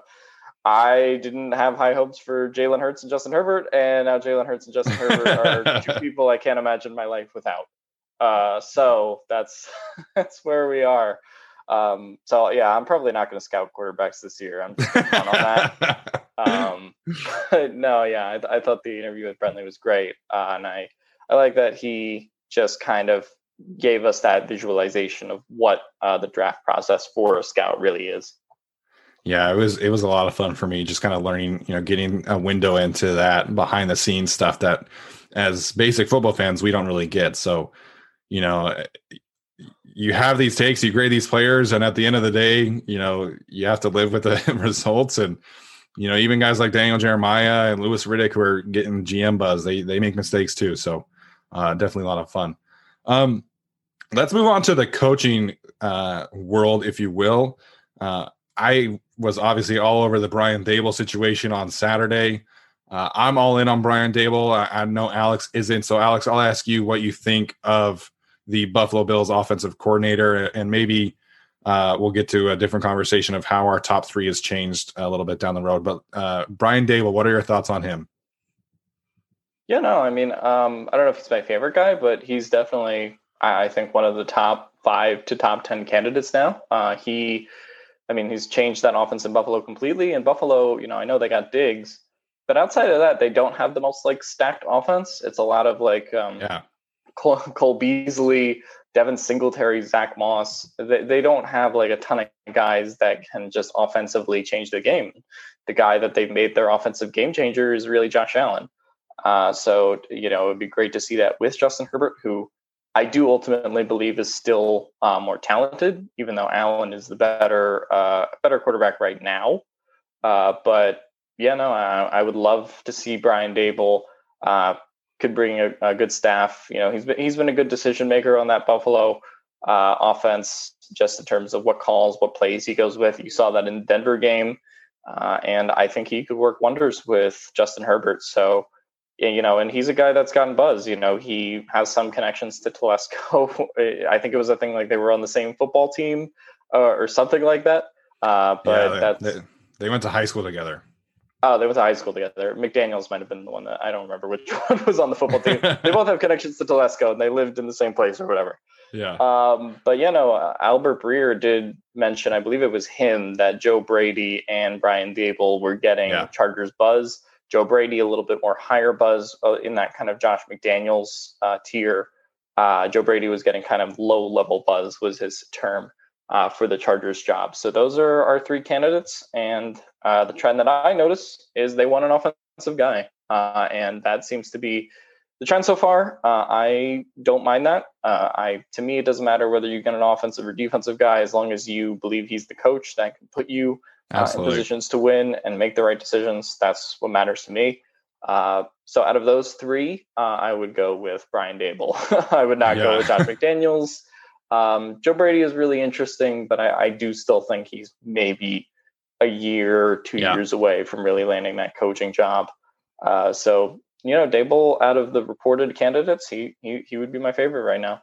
I didn't have high hopes for Jalen Hurts and Justin Herbert, and now Jalen Hurts and Justin Herbert are two people I can't imagine my life without. Uh, so that's that's where we are. Um, so yeah, I'm probably not going to scout quarterbacks this year. I'm just on that. um, no, yeah, I, I, thought the interview with Brentley was great, uh, and I I like that he just kind of gave us that visualization of what uh, the draft process for a scout really is. Yeah, it was it was a lot of fun for me, just kind of learning, you know, getting a window into that behind the scenes stuff that, as basic football fans, we don't really get. So, you know, you have these takes, you grade these players, and at the end of the day, you know, you have to live with the results. And you know, even guys like Daniel Jeremiah and Louis Riddick who are getting GM buzz, they they make mistakes too. So uh, definitely a lot of fun. Um, let's move on to the coaching uh, world, if you will. Uh, I was obviously all over the Brian Daboll situation on Saturday. Uh, I'm all in on Brian Daboll. I, I, know Alex isn't. So, Alex, I'll ask you what you think of the Buffalo Bills offensive coordinator, and maybe uh, we'll get to a different conversation of how our top three has changed a little bit down the road. But uh, Brian Daboll, what are your thoughts on him? Yeah, no, I mean, um, I don't know if he's my favorite guy, but he's definitely, I think, one of the top five to top 10 candidates now. Uh, he, I mean, he's changed that offense in Buffalo completely. And Buffalo, you know, I know they got Diggs, but outside of that, they don't have the most like stacked offense. It's a lot of like, um, yeah. Cole, Cole Beasley, Devin Singletary, Zach Moss. They, they don't have like a ton of guys that can just offensively change the game. The guy that they've made their offensive game changer is really Josh Allen. Uh, so, you know, it would be great to see that with Justin Herbert, who I do ultimately believe is still uh, more talented, even though Allen is the better uh, better quarterback right now. Uh, but yeah, no, I, I, would love to see Brian Daboll uh, could bring a, a, good staff. You know, he's been he's been a good decision maker on that Buffalo uh, offense, just in terms of what calls, what plays he goes with. You saw that in the Denver game, uh, and I think he could work wonders with Justin Herbert. So, you know, and he's a guy that's gotten buzz. You know, he has some connections to Telesco. I think it was a thing like they were on the same football team uh, or something like that. Uh, but yeah, they, they, they went to high school together. Oh, they went to high school together. McDaniels might have been the one that I don't remember which one was on the football team. they both have connections to Telesco and they lived in the same place or whatever. Yeah. Um, but you know, uh, Albert Breer did mention, I believe it was him, that Joe Brady and Brian Daboll were getting yeah. Chargers buzz. Joe Brady a little bit more higher buzz uh, in that kind of Josh McDaniels uh, tier. Uh, Joe Brady was getting kind of low level buzz was his term uh, for the Chargers job. So those are our three candidates. And uh, the trend that I notice is they want an offensive guy. And that seems to be the trend so far. I don't mind that. I to me, it doesn't matter whether you get an offensive or defensive guy, as long as you believe he's the coach that can put you uh, in positions to win and make the right decisions. That's what matters to me. so out of those three, I would go with Brian Daboll. I would not yeah. go with Josh McDaniels. Um, Joe Brady is really interesting, but I, I, do still think he's maybe a year two yeah. years away from really landing that coaching job. Uh, so you know, Daboll out of the reported candidates, he he he would be my favorite right now.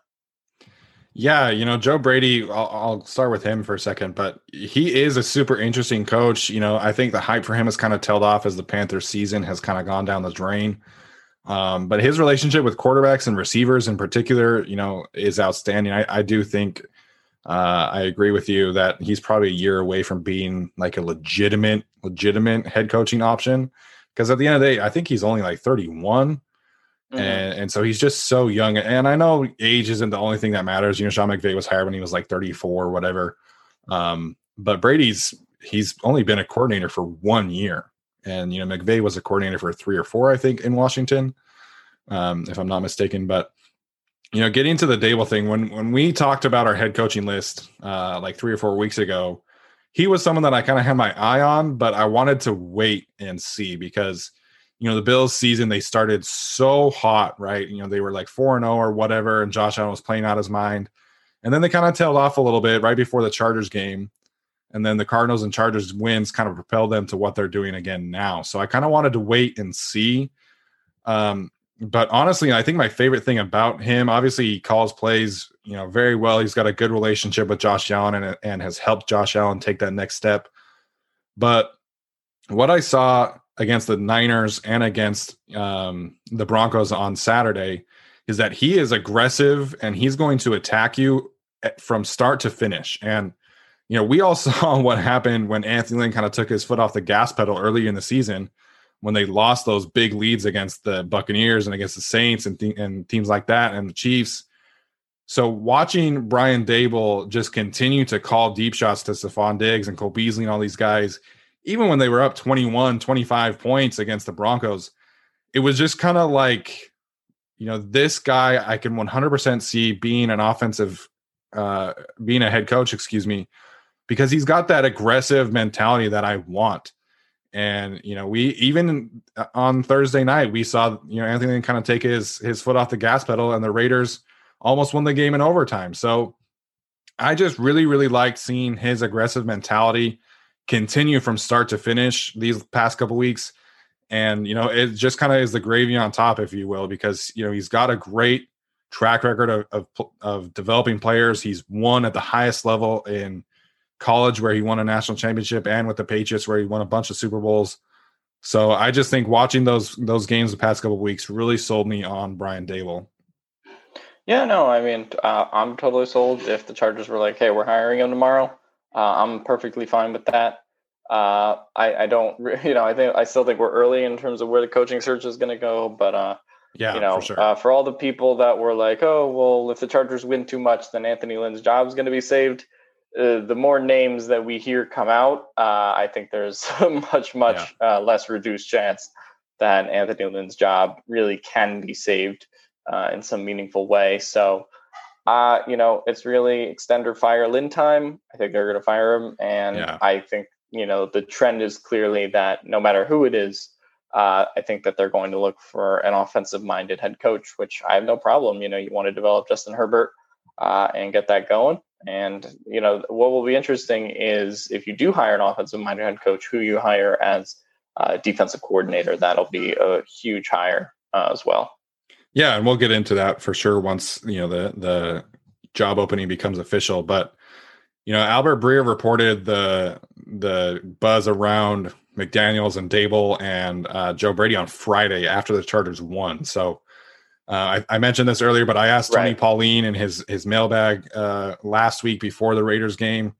Yeah, you know, Joe Brady, I'll, I'll, start with him for a second, but he is a super interesting coach. You know, I think the hype for him has kind of tailed off as the Panthers season has kind of gone down the drain. Um, but his relationship with quarterbacks and receivers in particular, you know, is outstanding. I, I do think uh, I agree with you that he's probably a year away from being like a legitimate, legitimate head coaching option. Because at the end of the day, I think he's only like 31. Mm-hmm. And, and so he's just so young. And I know age isn't the only thing that matters. You know, Sean McVay was hired when he was like 34 or whatever. Um, but Brady's he's only been a coordinator for one year and you know McVay was a coordinator for three or four, I think, in Washington, um, if I'm not mistaken. But you know, getting to the Daboll thing, when when we talked about our head coaching list uh, like three or four weeks ago, he was someone that I kind of had my eye on, but I wanted to wait and see because you know the Bills season they started so hot, right? You know they were like four and zero oh or whatever, and Josh Allen was playing out his mind, and then they kind of tailed off a little bit right before the Chargers game and then the Cardinals and Chargers wins kind of propelled them to what they're doing again now. So I kind of wanted to wait and see. Um, but honestly, I think my favorite thing about him, obviously, he calls plays, you know, very well. He's got a good relationship with Josh Allen and, and has helped Josh Allen take that next step. But what I saw against the Niners and against um, the Broncos on Saturday is that he is aggressive and he's going to attack you from start to finish. And you know, we all saw what happened when Anthony Lynn kind of took his foot off the gas pedal early in the season when they lost those big leads against the Buccaneers and against the Saints and, th- and teams like that and the Chiefs. So watching Brian Daboll just continue to call deep shots to Stefon Diggs and Cole Beasley and all these guys, even when they were up 21, 25 points against the Broncos, it was just kind of like, you know, this guy I can 100% see being an offensive, uh, being a head coach, excuse me, because he's got that aggressive mentality that I want. And you know, we even on Thursday night we saw you know Anthony kind of take his his foot off the gas pedal, and the Raiders almost won the game in overtime. So I just really really liked seeing his aggressive mentality continue from start to finish these past couple weeks. And you know, it just kind of is the gravy on top, if you will, because you know he's got a great track record of, of, of developing players. He's won at the highest level in college where he won a national championship and with the Patriots where he won a bunch of Super Bowls. So I just think watching those those games the past couple weeks really sold me on Brian Daboll. Yeah, no, I mean uh, I'm totally sold. If the Chargers were like, "Hey, we're hiring him tomorrow," uh, I'm perfectly fine with that. Uh, I, I don't, you know, I think I still think we're early in terms of where the coaching search is going to go, but uh, yeah, you know, for, sure. uh, for all the people that were like, "Oh, well, if the Chargers win too much, then Anthony Lynn's job is going to be saved." Uh, the more names that we hear come out, uh, I think there's a much, much yeah. uh, less reduced chance that Anthony Lynn's job really can be saved uh, in some meaningful way. So, uh, you know, it's really extender fire Lynn time. I think they're going to fire him. And yeah. I think, you know, the trend is clearly that no matter who it is, I think that they're going to look for an offensive minded head coach, which I have no problem. You know, you want to develop Justin Herbert and get that going and you know what will be interesting is if you do hire an offensive minded head coach, who you hire as a defensive coordinator. That'll be a huge hire uh, as well. Yeah, and we'll get into that for sure once you know the the job opening becomes official. But you know, Albert Breer reported the the buzz around McDaniel's and Daboll and uh, Joe Brady on Friday after the Chargers won. So uh, I, I, mentioned this earlier, but I asked Tony right. Pauline in his his mailbag uh, last week before the Raiders game,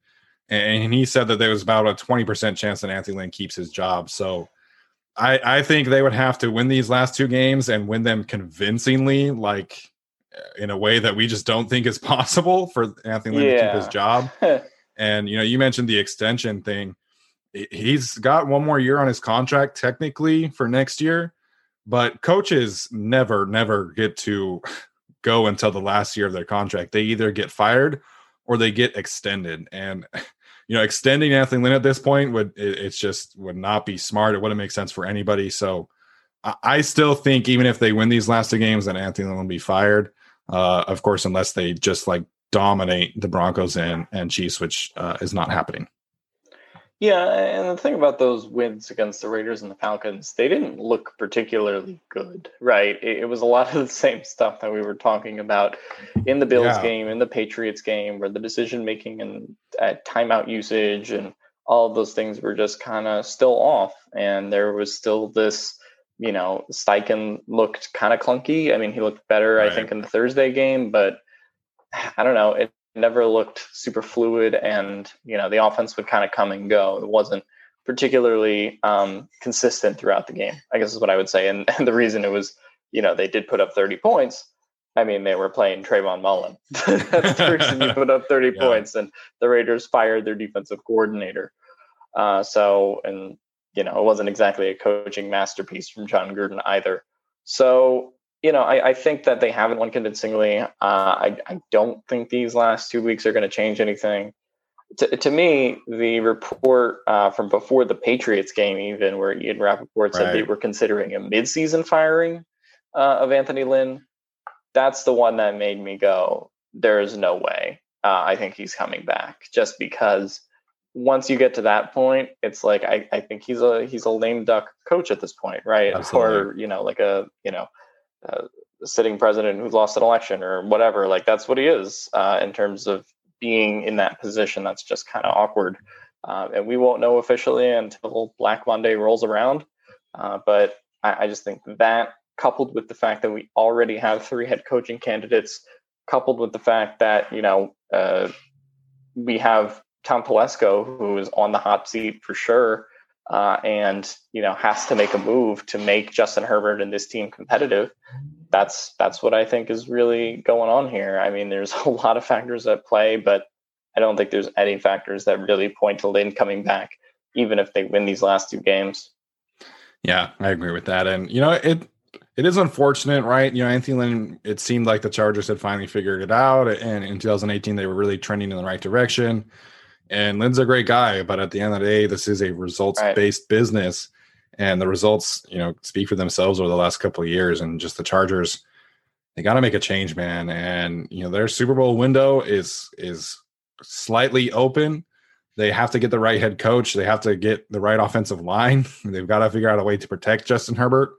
and he said that there was about a twenty percent chance that Anthony Lynn keeps his job. So I, I think they would have to win these last two games and win them convincingly, like uh, in a way that we just don't think is possible for Anthony Lynn yeah. to keep his job. and you know, you mentioned the extension thing. He's got one more year on his contract technically for next year but coaches never, never get to go until the last year of their contract. They either get fired or they get extended. And you know, extending Anthony Lynn at this point would it, it's just would not be smart. It wouldn't make sense for anybody. So I, I still think even if they win these last two games, that Anthony Lynn will be fired. Uh, of course, unless they just like dominate the Broncos and and Chiefs, which uh, is not happening. Yeah, and the thing about those wins against the Raiders and the Falcons, they didn't look particularly good, right? It, it was a lot of the same stuff that we were talking about in the Bills yeah. game, in the Patriots game, where the decision making and uh, timeout usage and all of those things were just kind of still off, and there was still this. You know, Steichen looked kind of clunky. I mean, he looked better, right. I think, in the Thursday game, but I don't know. It never looked super fluid and you know the offense would kind of come and go. It wasn't particularly um, consistent throughout the game i guess is what i would say. And, and, the reason it was you know they did put up 30 points i mean they were playing Trayvon Mullen. That's the reason you put up 30 yeah. points and the raiders fired their defensive coordinator. Uh, so and you know it wasn't exactly a coaching masterpiece from jon gruden either. So you know, I, I, think that they haven't won convincingly. Uh, I, I, don't think these last two weeks are going to change anything. To, to, me, the report uh, from before the Patriots game, even where Ian Rapoport said right. they were considering a midseason firing uh, of Anthony Lynn, that's the one that made me go, there is no way. Uh, I think he's coming back just because once you get to that point, it's like I, I think he's a he's a lame duck coach at this point, right? Absolutely. Or you know, like a you know uh, sitting president who lost an election or whatever. Like that's what he is uh, in terms of being in that position. That's just kind of awkward, uh, and we won't know officially until Black Monday rolls around. Uh, but I, I just think that coupled with the fact that we already have three head coaching candidates, coupled with the fact that you know uh, we have Tom Telesco who is on the hot seat for sure. Uh, and you know has to make a move to make Justin Herbert and this team competitive that's that's what I think is really going on here. I mean, there's a lot of factors at play, but I don't think there's any factors that really point to Lynn coming back, even if they win these last two games. Yeah, I agree with that. And you know, it it is unfortunate, right? You know, Anthony Lynn, it seemed like the Chargers had finally figured it out. And in 2018, they were really trending in the right direction. And Lynn's a great guy, but at the end of the day, this is a results based right. business. And the results you know speak for themselves over the last couple of years. And just the chargers they got to make a change man. And you know their super bowl window is is slightly open. They have to get the right head coach. They have to get the right offensive line. They've got to figure out a way to protect justin herbert.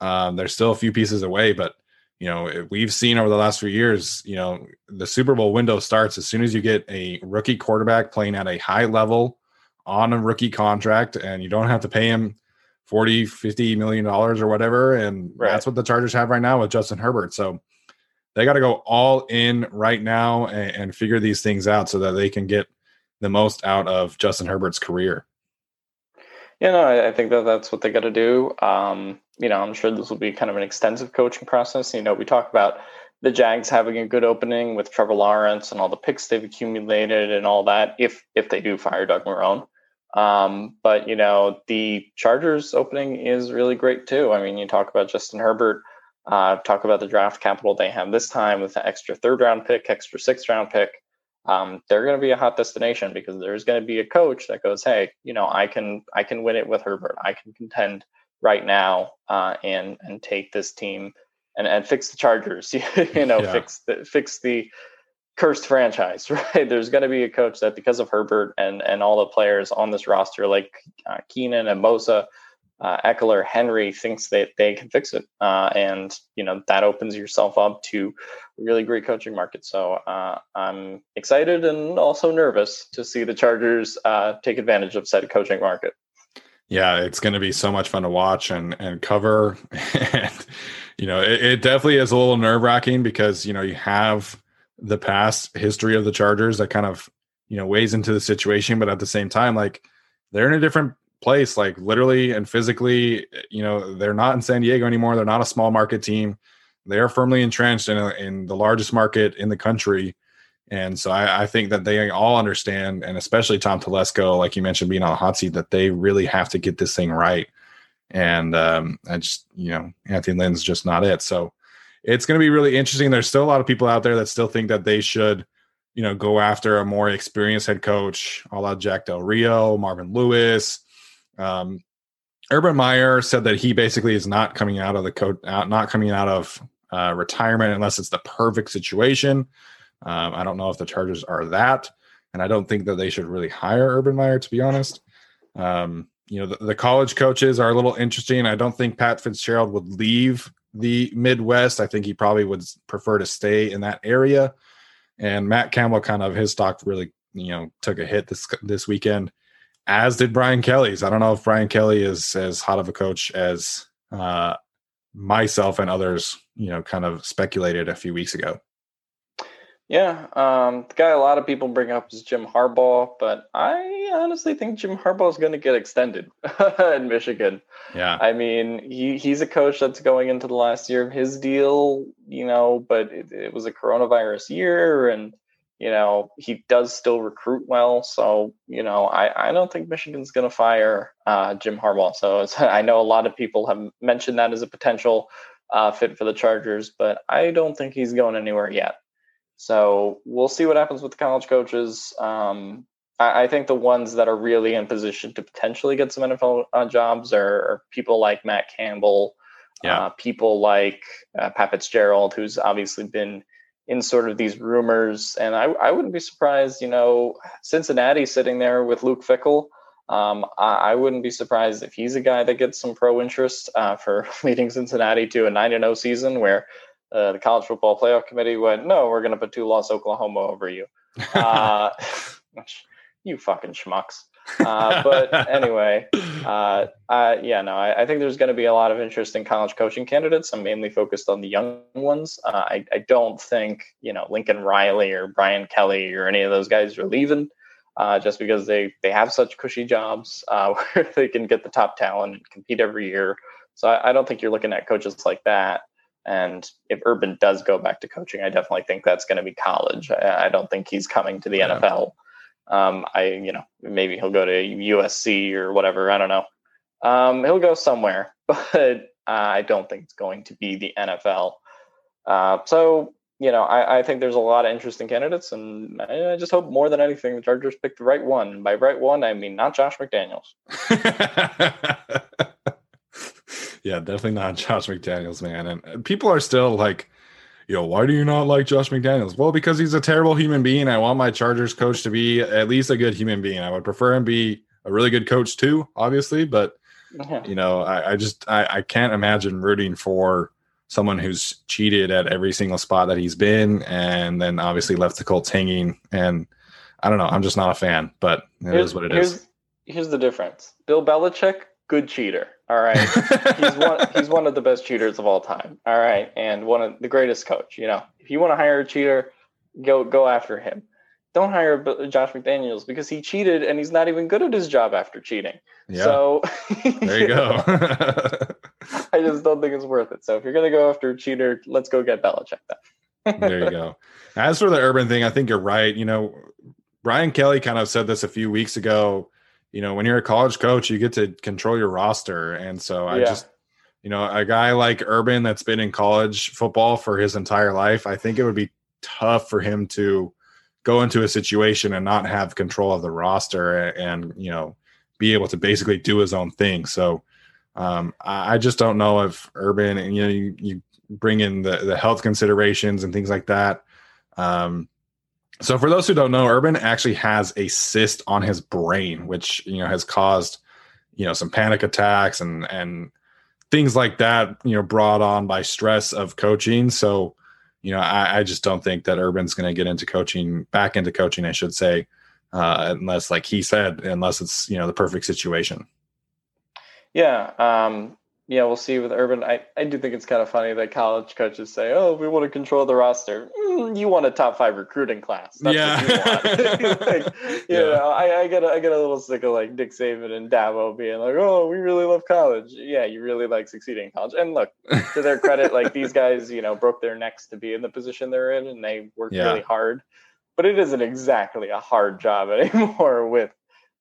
Um, there's still a few pieces away but you know we've seen over the last few years you know the super bowl window starts as soon as you get a rookie quarterback playing at a high level on a rookie contract and you don't have to pay him 40 50 million dollars or whatever. And right. that's what the chargers have right now with justin herbert. So they got to go all in right now and, and, figure these things out so that they can get the most out of justin herbert's career. Yeah no i, I think that that's what they got to do. Um, you know i'm sure this will be kind of an extensive coaching process you know we talk about the jags having a good opening with trevor lawrence and all the picks they've accumulated and all that if if they do fire doug marrone um, but you know, the Chargers opening is really great too. I mean, you talk about Justin Herbert, uh, talk about the draft capital they have this time with the extra third round pick, extra sixth round pick. Um, they're going to be a hot destination because there's going to be a coach that goes, "Hey, you know, I can I can win it with Herbert. I can contend right now uh, and and take this team and and fix the Chargers. you know, yeah. fix the fix the cursed franchise, right? There's going to be a coach that, because of Herbert and and all the players on this roster, like uh, Keenan and Bosa, uh, Ekeler, Henry, thinks that they can fix it, uh, and you know that opens yourself up to a really great coaching market. So uh, I'm excited and also nervous to see the Chargers uh, take advantage of said coaching market. Yeah, it's going to be so much fun to watch and and cover, and you know it, it definitely is a little nerve wracking because you know you have the past history of the Chargers that kind of you know weighs into the situation, but at the same time, like they're in a different place, like literally and physically. You know, they're not in San Diego anymore. They're not a small market team. They are firmly entrenched in, a, in the largest market in the country. And so I, I, think that they all understand, and especially Tom Telesco, like you mentioned, being on the hot seat, that they really have to get this thing right. And um, I just, you know, Anthony Lynn's just not it. So it's going to be really interesting. There's still a lot of people out there that still think that they should, you know, go after a more experienced head coach, a la Jack Del Rio, Marvin Lewis. Um, Urban Meyer said that he basically is not coming out of the coach, not coming out of uh, retirement unless it's the perfect situation. Um, I don't know if the Chargers are that, and I don't think that they should really hire Urban Meyer to be honest. Um, you know, the, the college coaches are a little interesting. I don't think Pat Fitzgerald would leave the Midwest. I think he probably would prefer to stay in that area. And Matt Campbell kind of his stock really, you know, took a hit this this weekend, as did Brian Kelly's. I don't know if Brian Kelly is as hot of a coach as uh, myself and others, you know, kind of speculated a few weeks ago. Yeah, um, the guy a lot of people bring up is Jim Harbaugh, but I honestly think Jim Harbaugh is going to get extended in Michigan. Yeah, I mean he he's a coach that's going into the last year of his deal, you know, but it, it was a coronavirus year, and you know he does still recruit well. So you know I I don't think Michigan's going to fire uh, Jim Harbaugh. So I know a lot of people have mentioned that as a potential uh, fit for the Chargers, but I don't think he's going anywhere yet. So we'll see what happens with the college coaches. Um, I, I, think the ones that are really in position to potentially get some NFL uh, jobs are, are, people like Matt Campbell, yeah. Uh, people like uh, Pat Fitzgerald, who's obviously been in sort of these rumors. And I, I wouldn't be surprised, you know, Cincinnati sitting there with Luke Fickell. Um, I, I, wouldn't be surprised if he's a guy that gets some pro interest uh, for leading Cincinnati to a 9 0 season where uh, the college football playoff committee went, no, we're going to put two loss Oklahoma over you. Uh, you fucking schmucks. Uh, but anyway, uh, uh, yeah, no, I, I think there's going to be a lot of interest in college coaching candidates. I'm mainly focused on the young ones. Uh, I, I don't think you know Lincoln Riley or Brian Kelly or any of those guys are leaving. Uh, just because they they have such cushy jobs uh, where they can get the top talent and compete every year. So I, I, don't think you're looking at coaches like that. And if Urban does go back to coaching, I definitely think that's going to be college. I, I, don't think he's coming to the yeah. NFL. Um, I, you know, maybe he'll go to USC or whatever. I don't know. Um, he'll go somewhere, but I don't think it's going to be the NFL. Uh, so, you know, I, I, think there's a lot of interesting candidates, and I, I, just hope more than anything the Chargers pick the right one. By right one, I mean not Josh McDaniels. yeah, definitely not Josh McDaniels, man. And uh, people are still like, you know, why do you not like Josh McDaniels? Well, because he's a terrible human being. I want my Chargers coach to be at least a good human being. I would prefer him be a really good coach too, obviously, but you know, I, I just I, I can't imagine rooting for someone who's cheated at every single spot that he's been and then obviously left the Colts hanging. And I don't know, I'm just not a fan, but it here's, is what it here's, is. Here's the difference. Bill Belichick, good cheater. All right. he's one he's one of the best cheaters of all time. All right. And one of the greatest coach. You know, if you want to hire a cheater, go go after him. Don't hire Josh McDaniels because he cheated and he's not even good at his job after cheating. Yeah. So there you go. I just don't think it's worth it. So if you're gonna go after a cheater, let's go get Belichick then. there you go. As for the urban thing, I think you're right. You know, Brian Kelly kind of said this a few weeks ago you know, when you're a college coach, you get to control your roster. And so I yeah. just, you know, a guy like Urban that's been in college football for his entire life, I think it would be tough for him to go into a situation and not have control of the roster and, you know, be able to basically do his own thing. So um, I just don't know if Urban, and you know, you, you bring in the, the health considerations and things like that. Um, so for those who don't know, Urban actually has a cyst on his brain, which you know has caused you know some panic attacks and and things like that. You know, brought on by stress of coaching. So you know, I, I just don't think that Urban's going to get into coaching, back into coaching, I should say, uh, unless, like he said, unless it's you know the perfect situation. Yeah, um, yeah, we'll see with Urban. I, I do think it's kind of funny that college coaches say, "Oh, we want to control the roster." Mm, you want a top five recruiting class. That's yeah. like, you yeah. know, I, I get a, I get a little sick of like Nick Saban and Dabo being like, "Oh, we really love college." Yeah, you really like succeeding in college. And look, to their credit, like these guys, you know, broke their necks to be in the position they're in, and they worked yeah. really hard. But it isn't exactly a hard job anymore with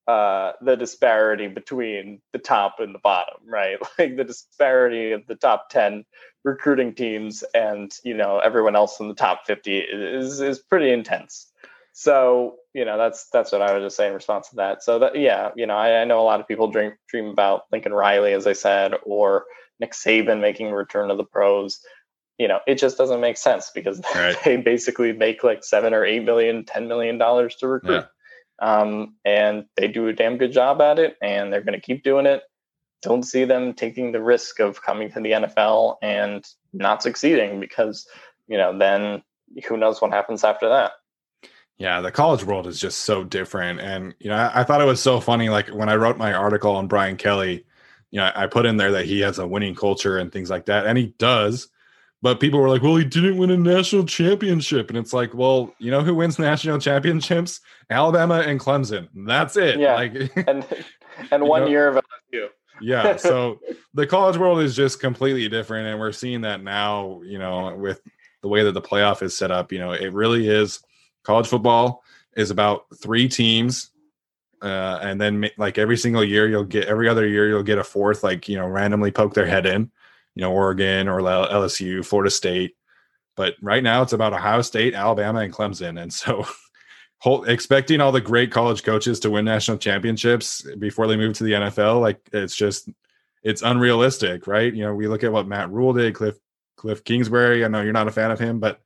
uh, the disparity between the top and the bottom, right? Like the disparity of the top 10 recruiting teams and, you know, everyone else in the top 50 is, is pretty intense. So, you know, that's, that's what I would just say in response to that. So that, yeah, you know, I, I know a lot of people dream, dream about Lincoln Riley, as I said, or Nick Saban making a return to the pros. You know, it just doesn't make sense because right. they basically make like seven or eight million, ten million dollars to recruit. Yeah um, and they do a damn good job at it, and they're going to keep doing it. Don't see them taking the risk of coming to the NFL and not succeeding because, you know, then who knows what happens after that. Yeah, the college world is just so different. And, you know, I, I, thought it was so funny. Like when I wrote my article on Brian Kelly, you know, I, I put in there that he has a winning culture and things like that. And he does. But people were like, well, he didn't win a national championship. And it's like, well, you know who wins national championships? Alabama and Clemson. That's it. Yeah. Like, and and one know, year of LSU. yeah. So the college world is just completely different. And we're seeing that now, you know, with the way that the playoff is set up. You know, it really is college football is about three teams. Uh, and then like every single year you'll get every other year you'll get a fourth like you know randomly poke their head in you know, Oregon or LSU, Florida State. But right now it's about Ohio State, Alabama, and Clemson. And so expecting all the great college coaches to win national championships before they move to the NFL, like it's just it's unrealistic, right? You know, we look at what Matt Rhule did, Cliff Cliff Kingsbury. I know you're not a fan of him, but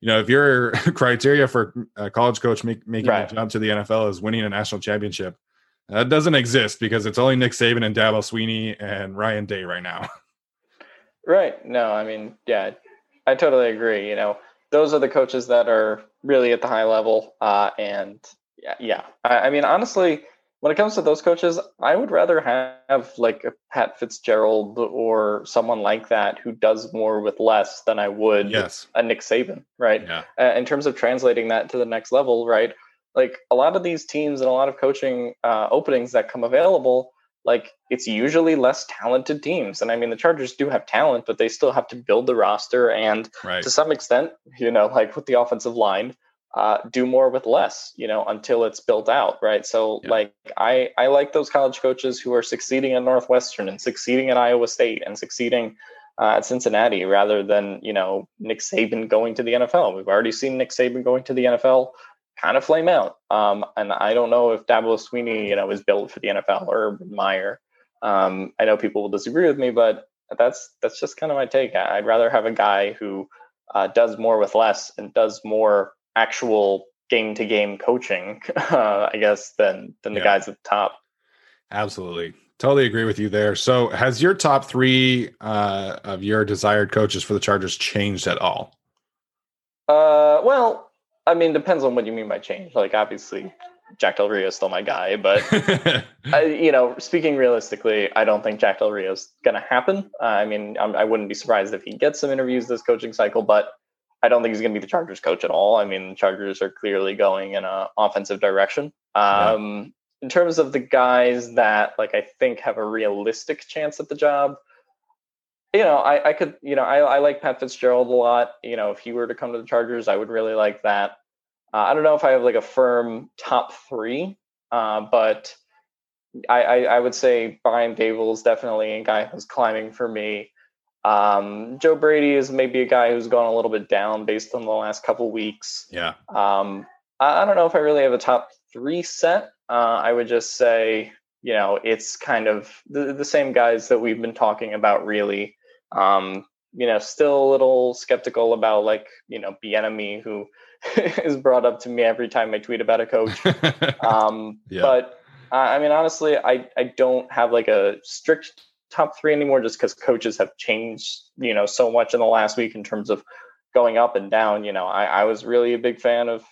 you know, if your criteria for a college coach make, making right. a jump to the NFL is winning a national championship, That doesn't exist because it's only Nick Saban and Dabo Swinney and Ryan Day right now. Right. No, I mean, yeah, I totally agree. You know, those are the coaches that are really at the high level. Uh, and yeah, yeah. I, I mean, honestly, when it comes to those coaches, I would rather have like a Pat Fitzgerald or someone like that who does more with less than I would yes. a Nick Saban, right? Yeah. Uh, in terms of translating that to the next level, right? Like a lot of these teams and a lot of coaching uh, openings that come available, like it's usually less talented teams. And I mean, the Chargers do have talent, but they still have to build the roster and Right. to some extent, you know, like with the offensive line, uh, do more with less, you know, until it's built out, right? So, Yeah. like, I I like those college coaches who are succeeding at Northwestern and succeeding at Iowa State and succeeding uh, at Cincinnati, rather than you know Nick Saban going to the NFL. We've already seen Nick Saban going to the NFL kind of flame out, um, and I don't know if Dabo Swinney, you know, is built for the NFL or Meyer. Um, I know people will disagree with me, but that's that's just kind of my take. I'd rather have a guy who uh, does more with less and does more actual game to game coaching, uh, I guess, than than the Yeah. guys at the top. Absolutely. Totally agree with you there. So, has your top three uh, of your desired coaches for the Chargers changed at all? Uh, well, I mean, depends on what you mean by change. Like, obviously, Jack Del Rio is still my guy, but I, you know, speaking realistically, I don't think Jack Del Rio is going to happen. Uh, I mean, I'm, I wouldn't be surprised if he gets some interviews this coaching cycle, but I don't think he's going to be the Chargers coach at all. I mean, the Chargers are clearly going in an offensive direction. Um, In terms of the guys that, like, I think have a realistic chance at the job, you know, I, I could, you know, I, I like Pat Fitzgerald a lot. You know, if he were to come to the Chargers, I would really like that. Uh, I don't know if I have like a firm top three, uh, but I, I, I would say Brian Daboll is definitely a guy who's climbing for me. Um, Joe Brady is maybe a guy who's gone a little bit down based on the last couple weeks. yeah. Um, I, I don't know if I really have a top three set. Uh, I would just say, you know, it's kind of the, the same guys that we've been talking about, really. Um, you know, still a little skeptical about like, you know, Bieniemy, who is brought up to me every time I tweet about a coach. Um, Yeah. But uh, I mean, honestly, I, I don't have like a strict top three anymore just because coaches have changed, you know, so much in the last week in terms of going up and down. You know, I, I was really a big fan of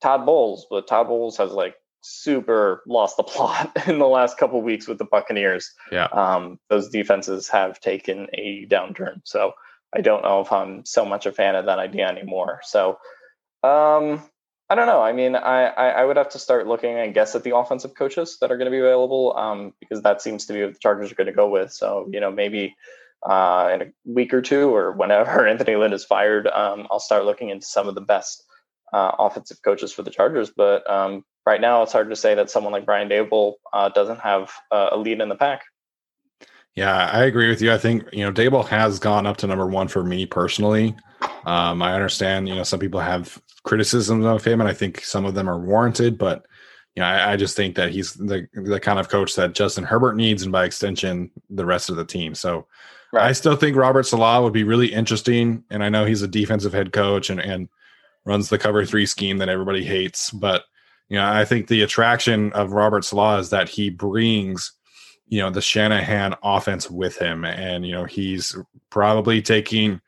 Todd Bowles, but Todd Bowles has like super lost the plot in the last couple weeks with the Buccaneers. Yeah. Um, those defenses have taken a downturn. So I don't know if I'm so much a fan of that idea anymore. So um, I don't know. I mean, I, I, I would have to start looking, I guess, at the offensive coaches that are going to be available um, because that seems to be what the Chargers are going to go with. So, you know, maybe uh, in a week or two or whenever Anthony Lynn is fired, um, I'll start looking into some of the best uh, offensive coaches for the Chargers. But um, right now, it's hard to say that someone like Brian Daboll uh, doesn't have uh, a lead in the pack. Yeah, I agree with you. I think you know Daboll has gone up to number one for me personally. Um, I understand you know some people have criticisms of him, and I think some of them are warranted. But you know, I, I just think that he's the the kind of coach that Justin Herbert needs, and by extension, the rest of the team. So I still think Robert Saleh would be really interesting, and I know he's a defensive head coach and and runs the cover three scheme that everybody hates. But you know, I think the attraction of Robert Saleh is that he brings you know the Shanahan offense with him, and you know he's probably taking.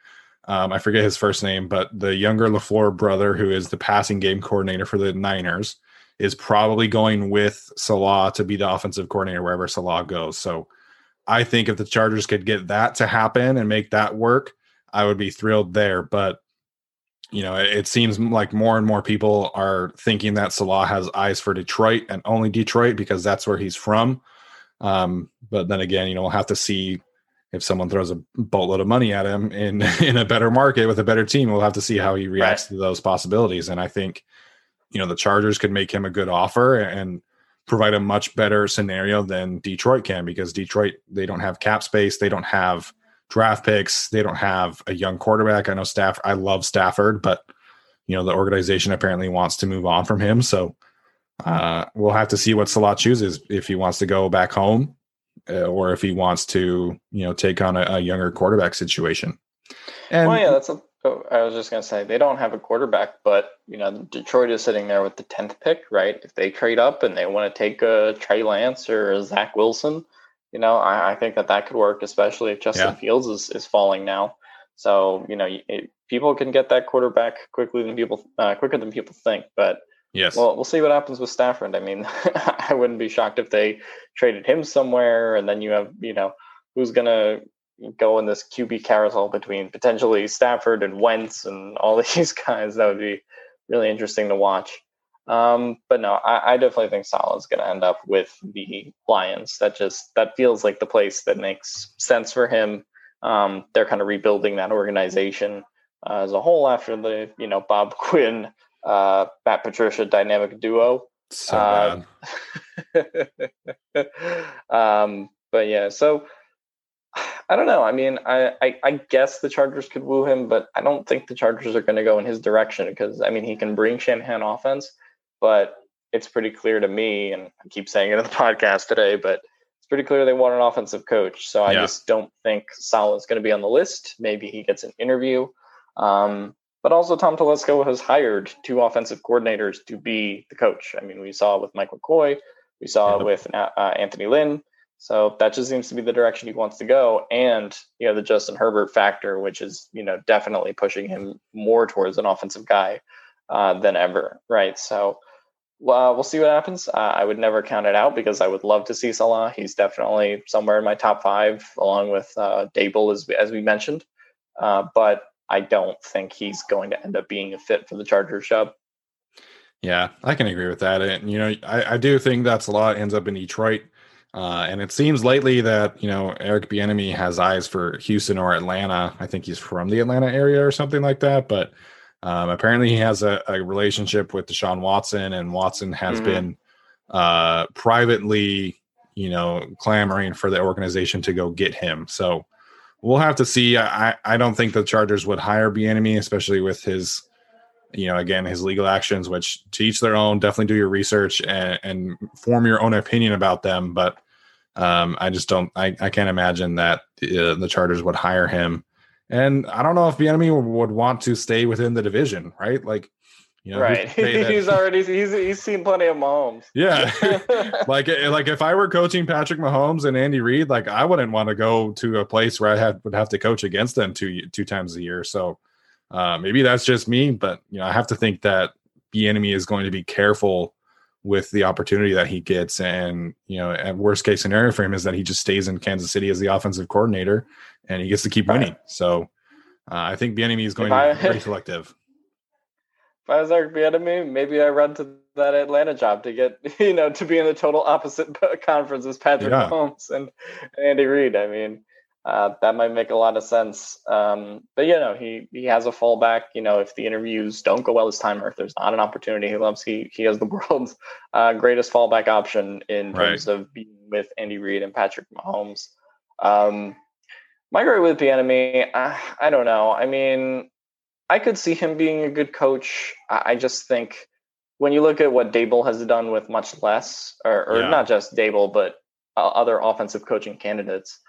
Um, I forget his first name, but the younger Lafleur brother, who is the passing game coordinator for the Niners, is probably going with Saleh to be the offensive coordinator wherever Saleh goes. So, I think if the Chargers could get that to happen and make that work, I would be thrilled there. But you know, it, it seems like more and more people are thinking that Saleh has eyes for Detroit and only Detroit because that's where he's from. Um, but then again, you know, we'll have to see if someone throws a boatload of money at him in in a better market with a better team. We'll have to see how he reacts to those possibilities. And I think, you know, the Chargers could make him a good offer and provide a much better scenario than Detroit can because Detroit they don't have cap space, they don't have draft picks, they don't have a young quarterback. I know Staff I love Stafford, but you know, the organization apparently wants to move on from him. So uh, we'll have to see what Saleh chooses if he wants to go back home uh, or if he wants to, you know, take on a, a younger quarterback situation. And well, yeah, that's a. Oh, I was just gonna say they don't have a quarterback, but you know Detroit is sitting there with the tenth pick, right? If they trade up and they want to take a Trey Lance or Zach Wilson, you know, I, I think that that could work, especially if Justin yeah. Fields is, is falling now. So you know, it, people can get that quarterback quickly than people uh, quicker than people think. But yes, well, we'll see what happens with Stafford. I mean, I wouldn't be shocked if they traded him somewhere, and then you have you know who's gonna go in this QB carousel between potentially Stafford and Wentz and all these guys. That would be really interesting to watch. Um, but no, I, I, definitely think Saleh is going to end up with the Lions. That just that feels like the place that makes sense for him. Um, they're kind of rebuilding that organization uh, as a whole after the you know Bob Quinn, uh, Matt Patricia dynamic duo. So uh, um, but yeah, so I don't know. I mean, I, I, I, guess the Chargers could woo him, but I don't think the Chargers are going to go in his direction because, I mean, he can bring Shanahan offense, but it's pretty clear to me, and I keep saying it in the podcast today, but it's pretty clear they want an offensive coach. So I yeah. just don't think Saleh is going to be on the list. Maybe he gets an interview. Um, but also, Tom Telesco has hired two offensive coordinators to be the coach. I mean, we saw with Mike McCoy, we saw yeah. with uh, Anthony Lynn. So that just seems to be the direction he wants to go. And, you know, the Justin Herbert factor, which is, you know, definitely pushing him more towards an offensive guy uh, than ever. Right. So well, we'll see what happens. Uh, I would never count it out because I would love to see Saleh. He's definitely somewhere in my top five, along with uh, Daboll, as, as we mentioned. Uh, but I don't think he's going to end up being a fit for the Chargers job. Yeah, I can agree with that. And, you know, I, I do think that's a lot ends up in Detroit. Uh, and it seems lately that you know Eric Bieniemy has eyes for Houston or Atlanta. I think he's from the Atlanta area or something like that. But um, apparently, he has a, a, relationship with Deshaun Watson, and Watson has mm-hmm. been uh, privately, you know, clamoring for the organization to go get him. So we'll have to see. I I don't think the Chargers would hire Bieniemy, especially with his you know again his legal actions which to each their own definitely do your research and, and form your own opinion about them but um, i just don't I, I can't imagine that uh, the chargers would hire him and i don't know if Bieniemy would want to stay within the division right like you know, right. he's already he's he's seen plenty of Mahomes. Yeah. like like if I were coaching Patrick Mahomes and Andy Reid, like I wouldn't want to go to a place where I had would have to coach against them two two times a year. So uh, maybe that's just me, but you know, I have to think that Bieniemy is going to be careful with the opportunity that he gets. And you know, at worst case scenario for him is that he just stays in Kansas City as the offensive coordinator and he gets to keep winning. So uh, I think Bieniemy is going I, to be very selective. If I was Eric Bieniemy, maybe I run to that Atlanta job to get you know to be in the total opposite conference as Patrick yeah. Mahomes and Andy Reid. I mean, uh, that might make a lot of sense. Um, but you know, he he has a fallback. You know, if the interviews don't go well this time, or if there's not an opportunity he loves, he he has the world's uh, greatest fallback option in terms right. of being with Andy Reid and Patrick Mahomes. Um, my agree with Bieniemy, I, I don't know. I mean, I could see him being a good coach. I, I just think when you look at what Daboll has done with much less, or, or yeah. not just Daboll, but uh, other offensive coaching candidates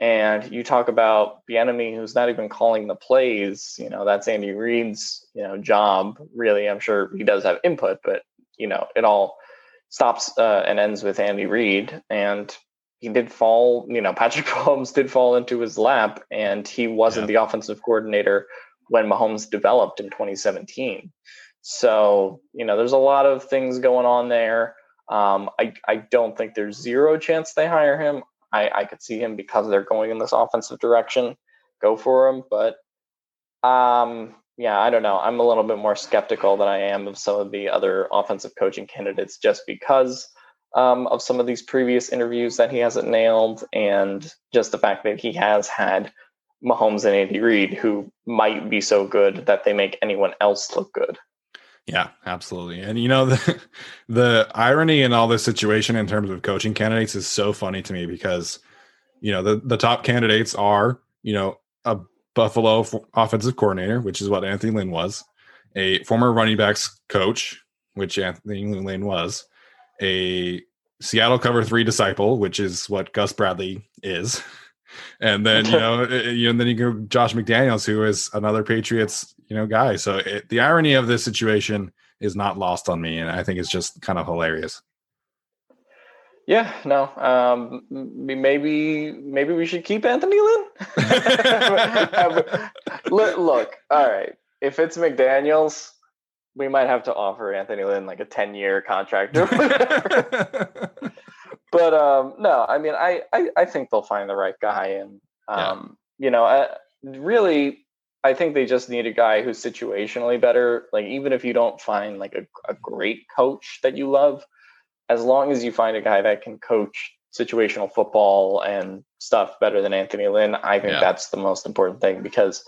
and you talk about Bieniemy who's not even calling the plays. You know, that's Andy Reid's you know job. Really, I'm sure he does have input, but you know, it all stops uh, and ends with Andy Reid. And he did fall. You know, Patrick Mahomes did fall into his lap, and he wasn't yeah. the offensive coordinator when Mahomes developed in 2017. So you know, there's a lot of things going on there. Um, I, I don't think there's zero chance they hire him. I, I could see him because they're going in this offensive direction, go for him. But um, yeah, I don't know. I'm a little bit more skeptical than I am of some of the other offensive coaching candidates just because um, of some of these previous interviews that he hasn't nailed and just the fact that he has had Mahomes and Andy Reid who might be so good that they make anyone else look good. Yeah, absolutely. And you know the the irony in all this situation in terms of coaching candidates is so funny to me because you know the the top candidates are, you know, a Buffalo offensive coordinator, which is what Anthony Lynn was, a former running backs coach, which Anthony Lynn was, a Seattle cover 3 disciple, which is what Gus Bradley is. and then you know, eh, eh, you and then you go Josh McDaniels, who is another Patriots you know guy. So it, the irony of this situation is not lost on me, and I think it's just kind of hilarious. Yeah, no. Um, maybe maybe we should keep Anthony Lynn. look, look, all right. If it's McDaniels, we might have to offer Anthony Lynn like a ten year contract or whatever. but um, no, I mean, I, I, I think they'll find the right guy, and um, yeah. you know, I, really, I think they just need a guy who's situationally better. Like even if you don't find like a, a great coach that you love as long as you find a guy that can coach situational football and stuff better than Anthony Lynn, I think yeah. that's the most important thing because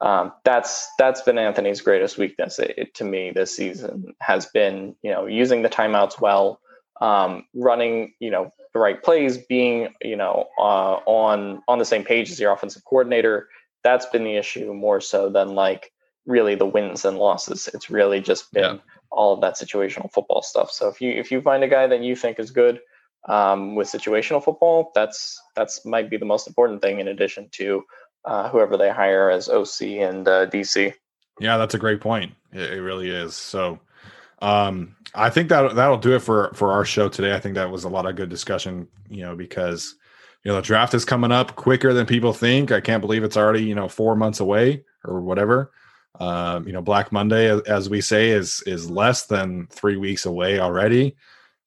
um, that's that's been Anthony's greatest weakness it, it, to me this season has been you know using the timeouts well, um, running you know the right plays, being you know uh, on on the same page as your offensive coordinator. That's been the issue more so than like really the wins and losses. It's really just been yeah all of that situational football stuff. So if you if you find a guy that you think is good um, with situational football, that's that's might be the most important thing in addition to uh, whoever they hire as OC and uh, DC. Yeah, that's a great point. It, it really is. So um, I think that that'll do it for for our show today. I think that was a lot of good discussion. You know, because you know the draft is coming up quicker than people think. I can't believe it's already you know four months away or whatever. Um, you know, Black Monday, as we say, is is less than three weeks away already.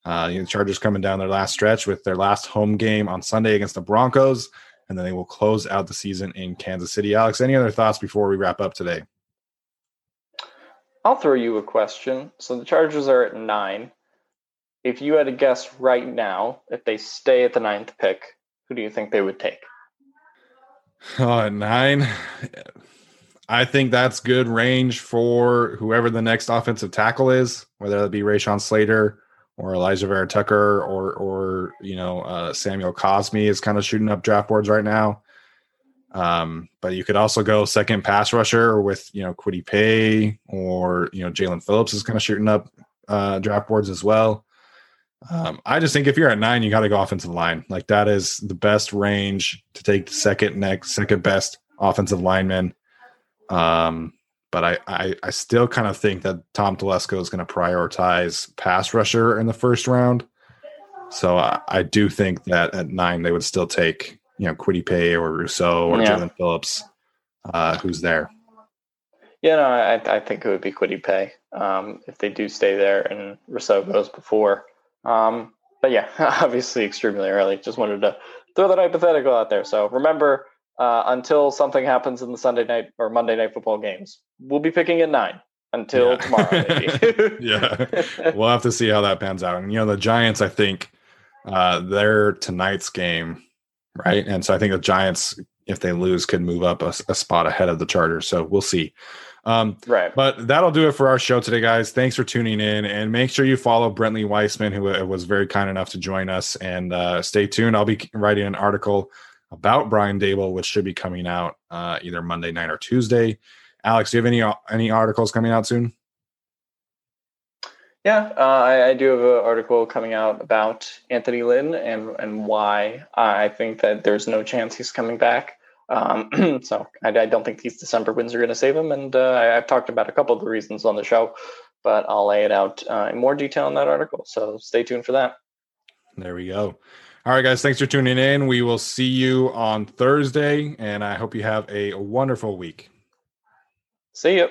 Uh, you know, Chargers coming down their last stretch with their last home game on Sunday against the Broncos, and then they will close out the season in Kansas City. Alex, any other thoughts before we wrap up today? I'll throw you a question. So the Chargers are at nine. If you had to guess right now, if they stay at the ninth pick, who do you think they would take? Oh, nine. I think that's good range for whoever the next offensive tackle is, whether that be Rashawn Slater or Elijah Vera-Tucker or or you know uh, Samuel Cosmi is kind of shooting up draft boards right now. Um, but you could also go second pass rusher with you know Kwity Paye or you know Jaelan Phillips is kind of shooting up uh, draft boards as well. Um, I just think if you're at nine, you got to go offensive line. Like that is the best range to take the second next second best offensive lineman um, but I, I, I still kind of think that Tom Telesco is going to prioritize pass rusher in the first round. So I, I, do think that at nine they would still take you know Kwity Paye or Rousseau or yeah. Jaelan Phillips, uh, who's there. Yeah, no, I, I think it would be Kwity um, if they do stay there and Rousseau goes before. Um, but yeah, obviously extremely early. Just wanted to throw that hypothetical out there. So remember, uh, until something happens in the Sunday night or Monday night football games. We'll be picking at nine until yeah. tomorrow. yeah, we'll have to see how that pans out. And you know, the Giants, I think uh, their tonight's game, right? And so I think the Giants, if they lose, could move up a, a spot ahead of the Chargers. So we'll see. Um, right. But that'll do it for our show today, guys. Thanks for tuning in, and make sure you follow Brentley Weismann, who uh, was very kind enough to join us. And uh, stay tuned. I'll be writing an article about Brian Daboll, which should be coming out uh, either Monday night or Tuesday. Alex, do you have any any articles coming out soon? Yeah, uh, I, I, do have an article coming out about Anthony Lynn and and why I think that there's no chance he's coming back. Um, so I, I, don't think these December wins are going to save him, and uh, I, have talked about a couple of the reasons on the show, but I'll lay it out uh, in more detail in that article. So stay tuned for that. There we go. All right, guys, thanks for tuning in. We will see you on Thursday, and I hope you have a wonderful week. See you.